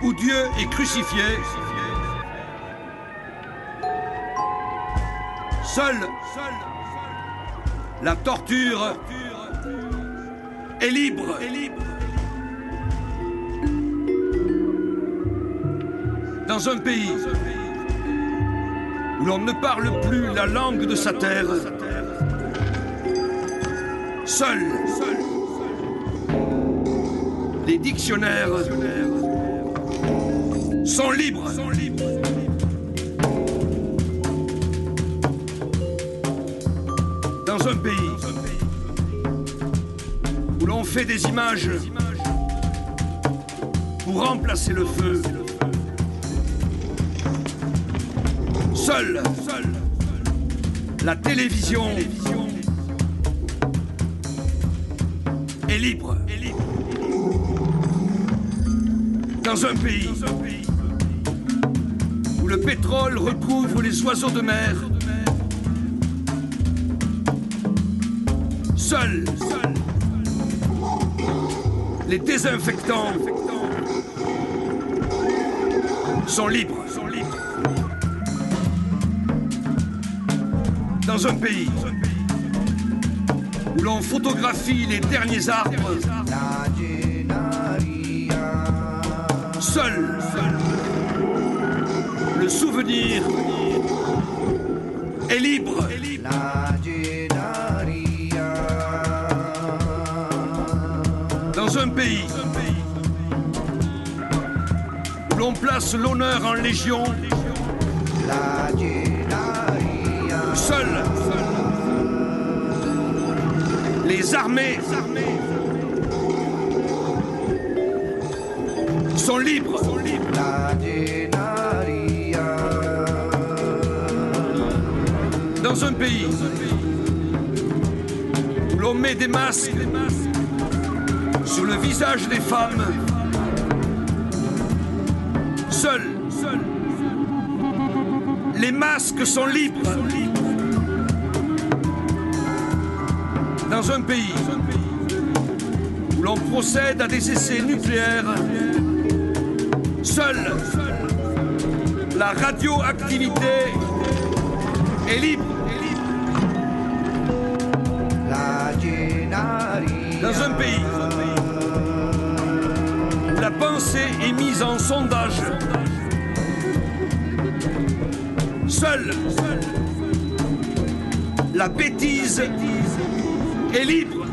où Dieu est crucifié, seule, la torture est libre. Dans un pays où l'on ne parle plus la langue de sa terre, seul, seul les dictionnaires sont libres. Dans un pays où l'on fait des images pour remplacer le feu. Seule, seule, la télévision est libre. Dans un pays où le pétrole recouvre les oiseaux de mer, seuls les désinfectants sont libres. Dans un pays où l'on photographie les derniers arbres, seul, le souvenir est libre. Dans un pays où l'on place l'honneur en légion, seul les armées sont libres. Dans un pays où l'on met des masques sur le visage des femmes, seuls les masques sont libres. Dans un pays où l'on procède à des essais nucléaires, seule la radioactivité est libre. Dans un pays où la pensée est mise en sondage, seule la bêtise est libre.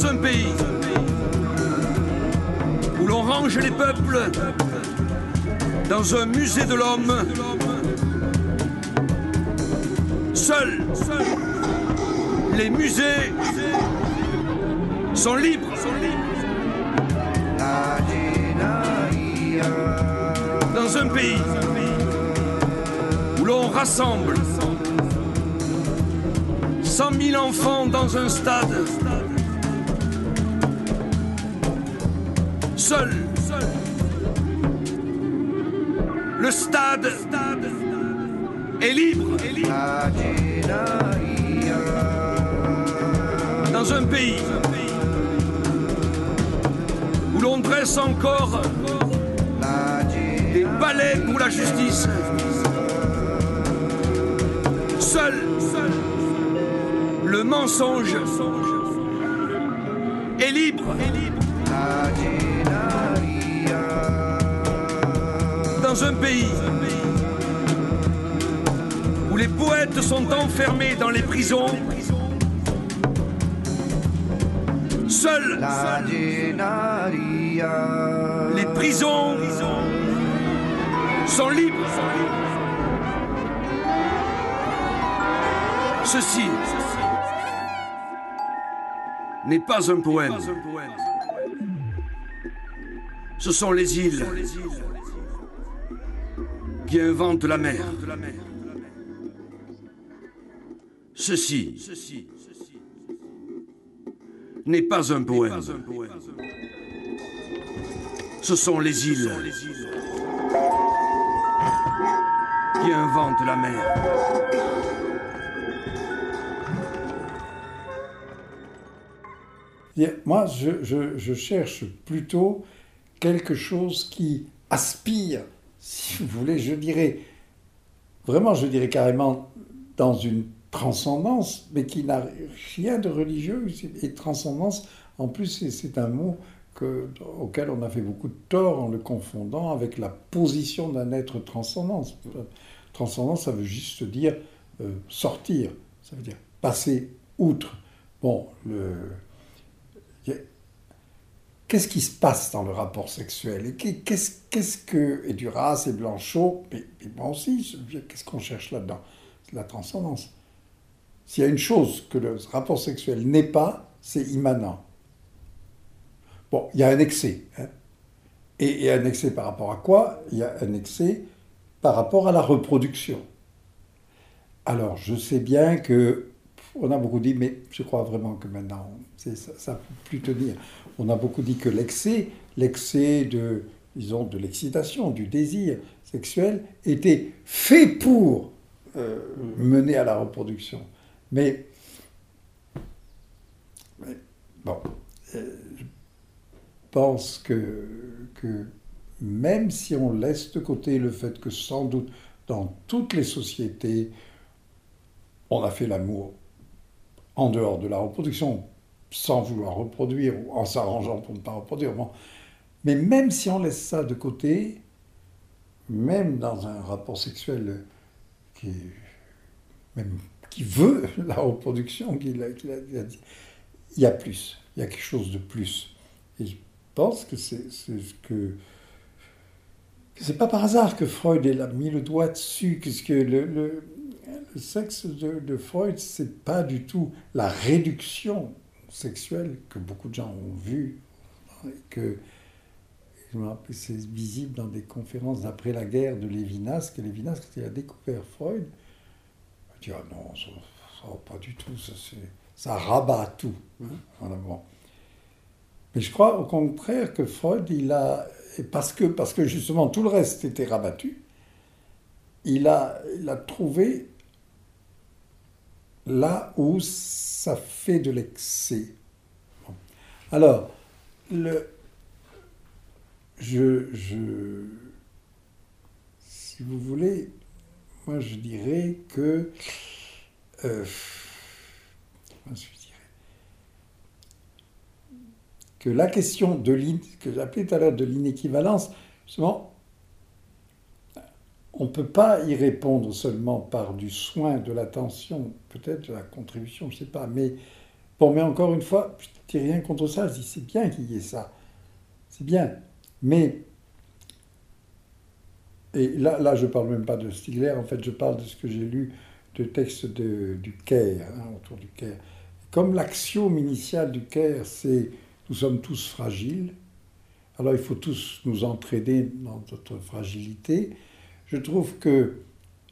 Dans un pays où l'on range les peuples dans un musée de l'homme, seuls les musées sont libres. Dans un pays où l'on rassemble 100 000 enfants dans un stade, seul le stade est libre. Dans un pays où l'on dresse encore des balais pour la justice, seul le mensonge est libre. Dans un pays où les poètes sont enfermés dans les prisons, seuls les prisons sont libres. Ceci n'est pas un poème. Ce sont les îles qui inventent la mer. Ceci n'est pas un poème. Ce sont les îles qui inventent la mer. Moi, je, je, cherche plutôt quelque chose qui aspire, si vous voulez, je dirais, vraiment, je dirais carrément dans une transcendance, mais qui n'a rien de religieux. Et transcendance, en plus, c'est un mot que, auquel on a fait beaucoup de tort en le confondant avec la position d'un être transcendant. Transcendance, ça veut juste dire euh, sortir, ça veut dire passer outre. Bon, le, Qu'est-ce qui se passe dans le rapport sexuel Et qu'est-ce, qu'est-ce que. Et Duras et Blanchot, mais, moi aussi, qu'est-ce qu'on cherche là-dedans La transcendance. s'il y a une chose que le rapport sexuel n'est pas, c'est immanent. Bon, il y a un excès. Hein. Et, et un excès par rapport à quoi Il y a un excès par rapport à la reproduction. Alors, je sais bien que on a beaucoup dit, mais je crois vraiment que maintenant, ça ne peut plus tenir. On a beaucoup dit que l'excès, l'excès de, l'excitation, du désir sexuel, était fait pour euh, mener à la reproduction. Mais, bon, euh, je pense que même si on laisse de côté le fait que sans doute dans toutes les sociétés, on a fait l'amour en dehors de la reproduction, sans vouloir reproduire ou en s'arrangeant pour ne pas reproduire. Mais même si on laisse ça de côté, même dans un rapport sexuel qui, veut [LAUGHS] la reproduction, il y a plus, il y a quelque chose de plus. Et je pense que c'est ce que c'est pas par hasard que Freud a mis le doigt dessus, puisque le, le, sexe de, de Freud, c'est pas du tout la réduction sexuelle que beaucoup de gens ont vue, et que c'est visible dans des conférences d'après la guerre de Lévinas, que Lévinas, quand il a découvert Freud, il a dit Ah non, ça, pas du tout, ça, ça rabat tout. Hein, Mais je crois au contraire que Freud, il a parce que, parce que justement tout le reste était rabattu, il a, il a trouvé là où ça fait de l'excès. Alors, le, je, si vous voulez, moi je dirais que, euh, que la question de que j'appelais tout à l'heure de l'inéquivalence, justement, on ne peut pas y répondre seulement par du soin, de l'attention, peut-être de la contribution, je ne sais pas. Mais bon, mais encore une fois, je dis rien contre ça, je dis c'est bien qu'il y ait ça. C'est bien. Mais, et là, là je parle même pas de Stigler, en fait, je parle de ce que j'ai lu de textes de, du Caire, hein, autour du Caire. Comme l'axiome initial du Caire, c'est nous sommes tous fragiles. Alors il faut tous nous entraider dans notre fragilité. Je trouve que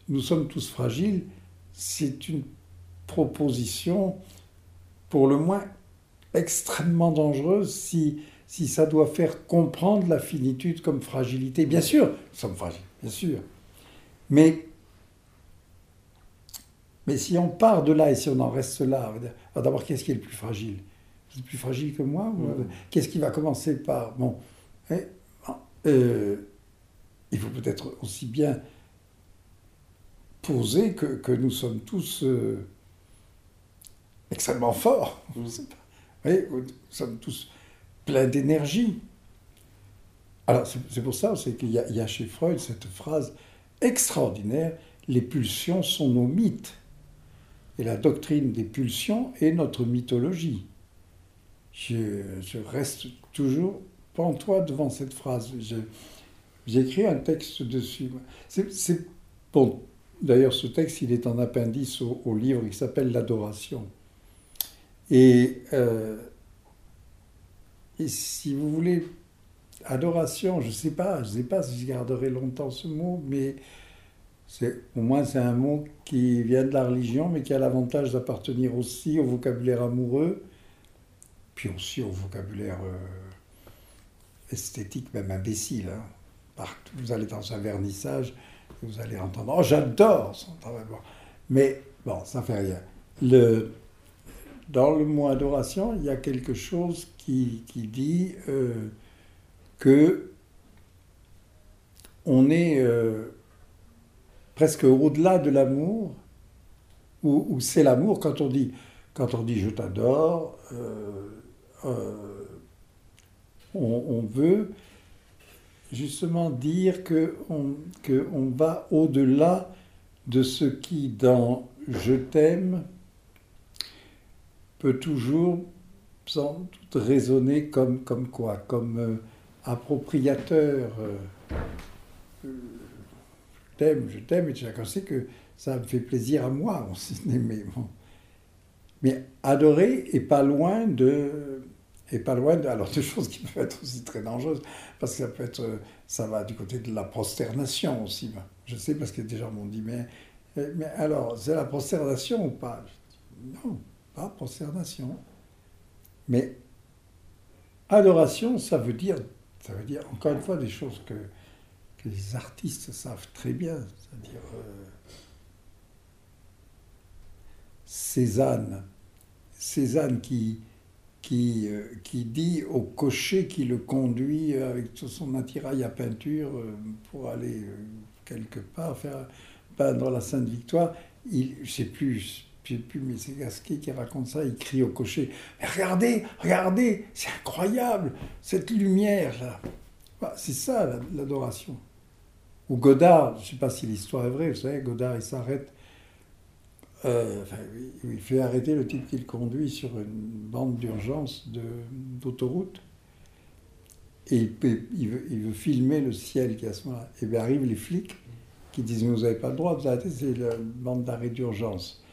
nous sommes tous fragiles, c'est une proposition pour le moins extrêmement dangereuse si, si ça doit faire comprendre la finitude comme fragilité. Bien sûr, nous sommes fragiles, bien sûr. Mais, mais si on part de là et si on en reste là, d'abord, qu'est-ce qui est le plus fragile? Vous êtes plus fragile que moi. Qu'est-ce qui va commencer par... Bon, eh, euh, il faut peut-être aussi bien poser que, nous sommes tous euh, extrêmement forts. [LAUGHS] Vous nous sommes tous pleins d'énergie. Alors c'est pour ça qu'il y, a chez Freud cette phrase extraordinaire, les pulsions sont nos mythes. Et la doctrine des pulsions est notre mythologie je, reste toujours pantois devant cette phrase. J'ai écrit un texte dessus. Bon. D'ailleurs, ce texte, il est en appendice au, livre qui s'appelle L'adoration. Et, euh, et si vous voulez, adoration, je ne sais pas, je sais pas si je garderai longtemps ce mot, mais au moins c'est un mot qui vient de la religion, mais qui a l'avantage d'appartenir aussi au vocabulaire amoureux puis aussi au vocabulaire euh, esthétique, même imbécile. Hein. Vous allez dans un vernissage, vous allez entendre Oh, j'adore son travail. Mais bon, ça fait rien. Dans le mot adoration, il y a quelque chose qui, dit euh, que on est euh, presque au-delà de l'amour, ou, c'est l'amour quand on dit quand on dit je t'adore. Euh, on, veut justement dire que on va au-delà de ce qui, dans Je t'aime, peut toujours sans doute résonner comme, quoi Comme euh, appropriateur. Euh, je t'aime, je t'aime, et chacun sait que ça me fait plaisir à moi, [LAUGHS] on. Mais adorer est pas loin de et pas loin de, alors des choses qui peuvent être aussi très dangereuses parce que ça peut être ça va du côté de la prosternation aussi je sais parce que des gens m'ont dit mais mais alors c'est la prosternation ou pas? Non pas prosternation. Mais adoration ça veut dire ça veut dire encore une fois des choses que que les artistes savent très bien c'est-à-dire euh, Cézanne Cézanne qui qui, euh, qui dit au cocher qui le conduit avec son attirail à peinture euh, pour aller euh, quelque part faire peindre la Sainte Victoire. Il, je sais plus, sais plus, mais c'est Gasquet qui raconte ça. Il crie au cocher Regardez, regardez, c'est incroyable, cette lumière-là. Bah, c'est ça l'adoration. Ou Godard, je ne sais pas si l'histoire est vraie, vous savez, Godard, il s'arrête euh, il fait arrêter le type qu'il conduit sur une bande d'urgence d'autoroute. Et il, veut, filmer le ciel qui est à ce moment-là. Et bien arrivent les flics qui disent Vous n'avez pas le droit vous arrêter, c'est la bande d'arrêt d'urgence.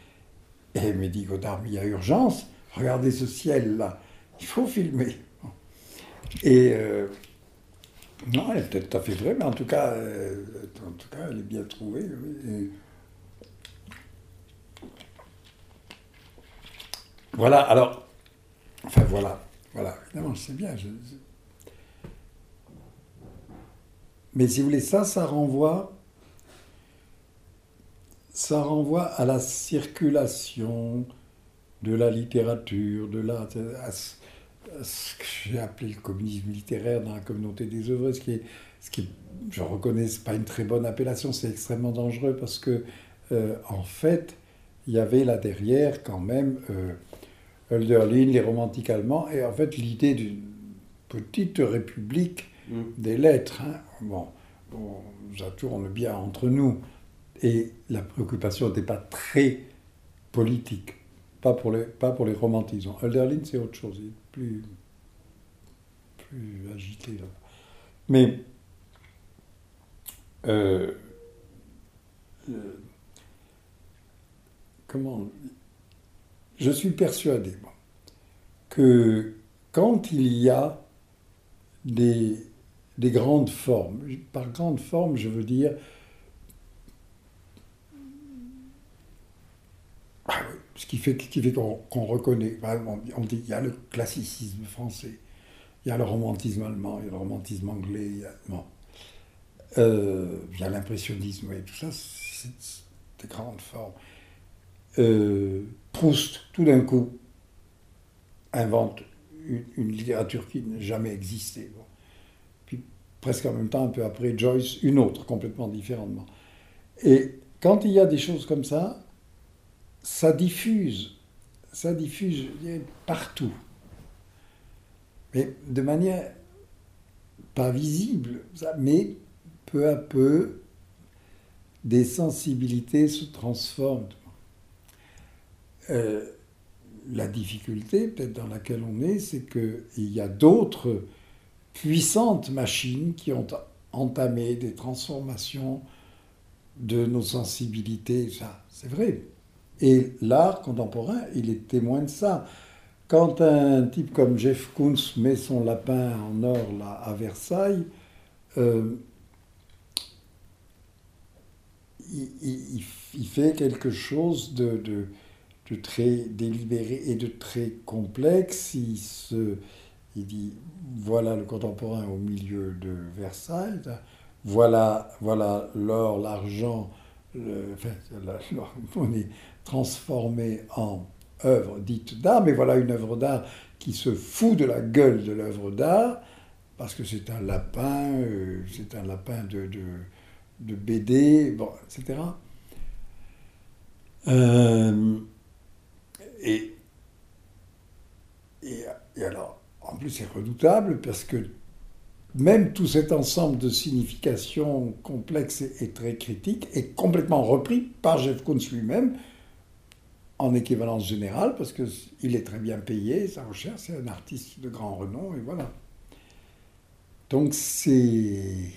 Et il me dit Godard, il y a urgence, regardez ce ciel-là, il faut filmer. Et euh, non, elle est peut-être tout à fait vraie, mais en tout cas, euh, en tout cas elle est bien trouvée. Voilà, alors, enfin voilà, voilà, évidemment, je sais bien. Mais si vous voulez, ça, ça renvoie, ça renvoie à la circulation de la littérature, de l'art, à, ce que j'ai appelé le communisme littéraire dans la communauté des œuvres, ce qui est, ce qui je reconnais, c'est pas une très bonne appellation, c'est extrêmement dangereux parce que, euh, en fait, il y avait là derrière quand même euh, Hölderlin, les romantiques allemands, et en fait l'idée d'une petite république mm. des lettres. Hein. Bon, ça tourne bien entre nous. Et la préoccupation n'était pas très politique, pas pour les, pas pour les romantismes. Hölderlin, c'est autre chose, il est plus, plus agité. Là. Mais euh, euh, comment je suis persuadé que quand il y a des, des grandes formes, par grandes formes, je veux dire ah ce qui fait, qui fait qu'on reconnaît, on dit il y a le classicisme français, il y a le romantisme allemand, il y a le romantisme anglais, il y a, euh, y a l'impressionnisme, et tout ça, c'est des grandes formes. Euh, Proust, tout d'un coup, invente une, littérature qui n'a jamais existé. Puis presque en même temps, un peu après, Joyce, une autre, complètement différemment. Et quand il y a des choses comme ça, ça diffuse, ça diffuse partout. Mais de manière pas visible, mais peu à peu, des sensibilités se transforment. Euh, la difficulté, peut-être dans laquelle on est, c'est qu'il y a d'autres puissantes machines qui ont entamé des transformations de nos sensibilités. Ça, c'est vrai. Et l'art contemporain, il est témoin de ça. Quand un type comme Jeff Koons met son lapin en or là, à Versailles, euh, il, fait quelque chose de de très délibéré et de très complexe. Il, dit voilà le contemporain au milieu de Versailles, voilà l'or, l'argent, enfin, [LAUGHS] on est transformé en œuvre dite d'art, mais voilà une œuvre d'art qui se fout de la gueule de l'œuvre d'art, parce que c'est un lapin, euh, c'est un lapin de, de, de BD, etc. et, alors, en plus, c'est redoutable parce que même tout cet ensemble de significations complexes et, très critiques est complètement repris par Jeff Koons lui-même en équivalence générale parce qu'il est très bien payé, sa recherche, c'est un artiste de grand renom, et voilà. Donc c'est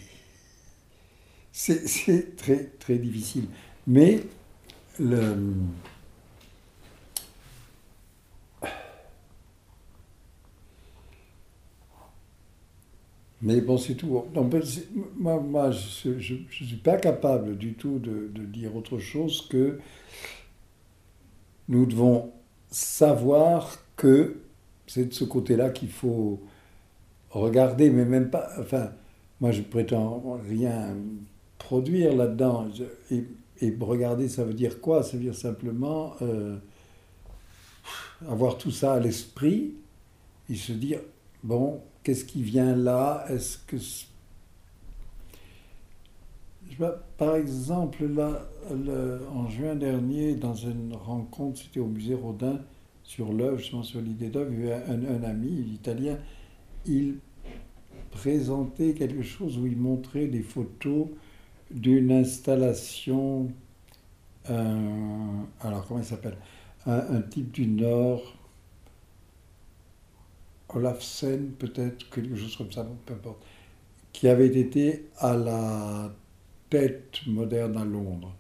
c'est très très difficile. Mais le, Mais bon, c'est tout. Non, moi, moi je ne suis pas capable du tout de, de dire autre chose que nous devons savoir que c'est de ce côté-là qu'il faut regarder, mais même pas. Enfin, moi, je prétends rien produire là-dedans. Et regarder, ça veut dire quoi? Ça veut dire simplement euh, avoir tout ça à l'esprit et se dire bon, qu'est-ce qui vient là? Est-ce que. par exemple, là, en juin dernier, dans une rencontre, c'était au musée Rodin, sur l'œuvre, justement sur l'idée d'œuvre, un, un ami italien, il présentait quelque chose où il montrait des photos d'une installation, euh, alors comment il s'appelle? Un type du Nord, Olafsen peut-être, quelque chose comme ça, peu importe, qui avait été à la tête moderne à Londres.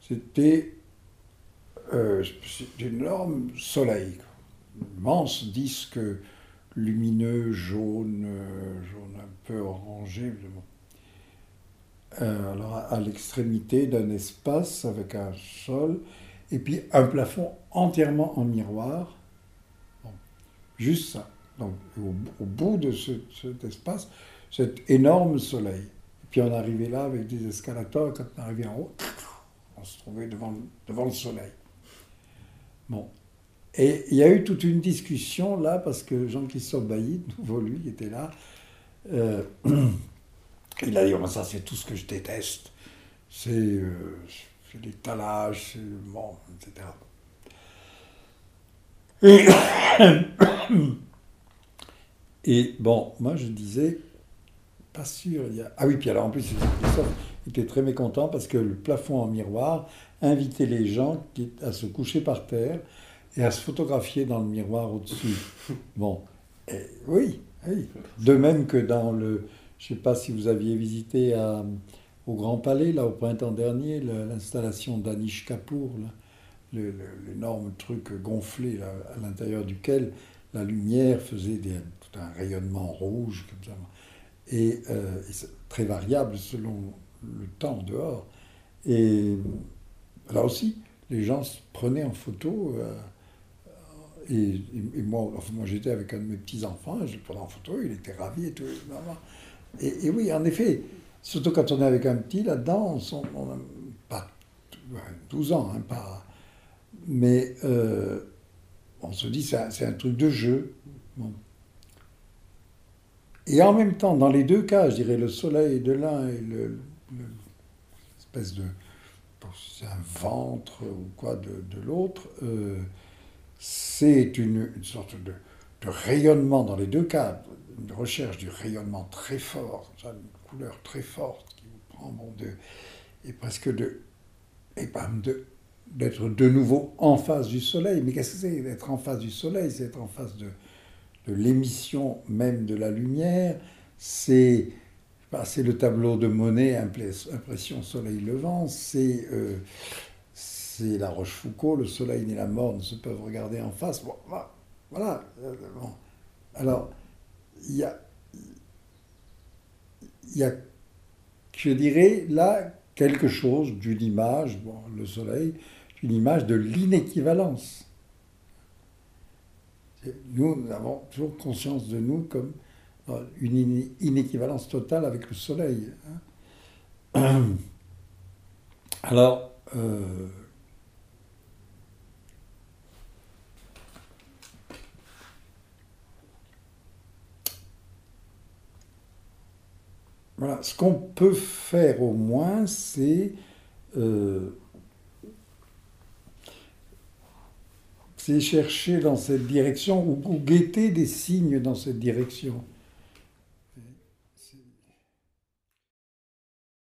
C'était euh, c'est énorme soleil, quoi. immense disque lumineux, jaune, euh, jaune un peu orangé. bon. Euh, alors à l'extrémité d'un espace avec un sol, et puis un plafond entièrement en miroir. Bon, juste ça. Donc au, bout de ce- cet espace, cet énorme soleil. Et puis on arrivait là avec des escalators, quand on arrivait en haut, on se trouvait devant, devant le soleil. Bon. Et il y a eu toute une discussion là, parce que Jean-Christophe Bailly, de nouveau lui, qui était là, euh, il a dit, Oh, ça c'est tout ce que je déteste. C'est euh, l'étalage, c'est le bon, etc. Et, et bon, moi je disais, pas sûr. Il y a... Ah oui, puis alors en plus, Jean-Christophe était très mécontent parce que le plafond en miroir invitait les gens à se coucher par terre et à se photographier dans le miroir au-dessus. [LAUGHS] Bon, et oui, oui. De même que dans le. Je ne sais pas si vous aviez visité à- au Grand Palais, là, au printemps dernier, l'installation d'Anish Kapoor, l'énorme truc gonflé là, à l'intérieur duquel la lumière faisait des- tout un rayonnement rouge, comme ça. Et, euh, très variable selon le temps dehors. Et là aussi, les gens se prenaient en photo. euh, et, moi, j'étais avec un de mes petits-enfants, je le prenais en photo, il était ravi et tout. Et, oui, en effet, surtout quand on est avec un petit là-dedans, on, s'en- on a pas ouais, 12 ans, hein, pas. Mais euh, on se dit, c'est un, truc de jeu. Et en même temps, dans les deux cas, je dirais le soleil de l'un et le, le- espèce de c'est un ventre ou quoi de, de l'autre, euh, c'est une, une sorte de, de rayonnement dans les deux cas, une recherche du rayonnement très fort, une couleur très forte qui vous prend bon, de, et presque de, et bam, de, d'être de nouveau en face du soleil. Mais qu'est-ce que c'est d'être en face du soleil? C'est être en face de, de l'émission même de la lumière. C'est bah, le tableau de Monet, Impression Soleil Levant. C'est euh, c'est la Rochefoucauld, le soleil ni la mort ne se peuvent regarder en face. Bon, voilà. euh. Alors, il y a, y a, je dirais, là, quelque chose d'une image, bon, le soleil, d'une image de l'inéquivalence. Nous, avons toujours conscience de nous comme euh, une iné- inéquivalence totale avec le soleil. hein. [CLEARS THROAT] Alors, euh, voilà, ce qu'on peut faire au moins, c'est euh, c'est chercher dans cette direction ou, guetter des signes dans cette direction.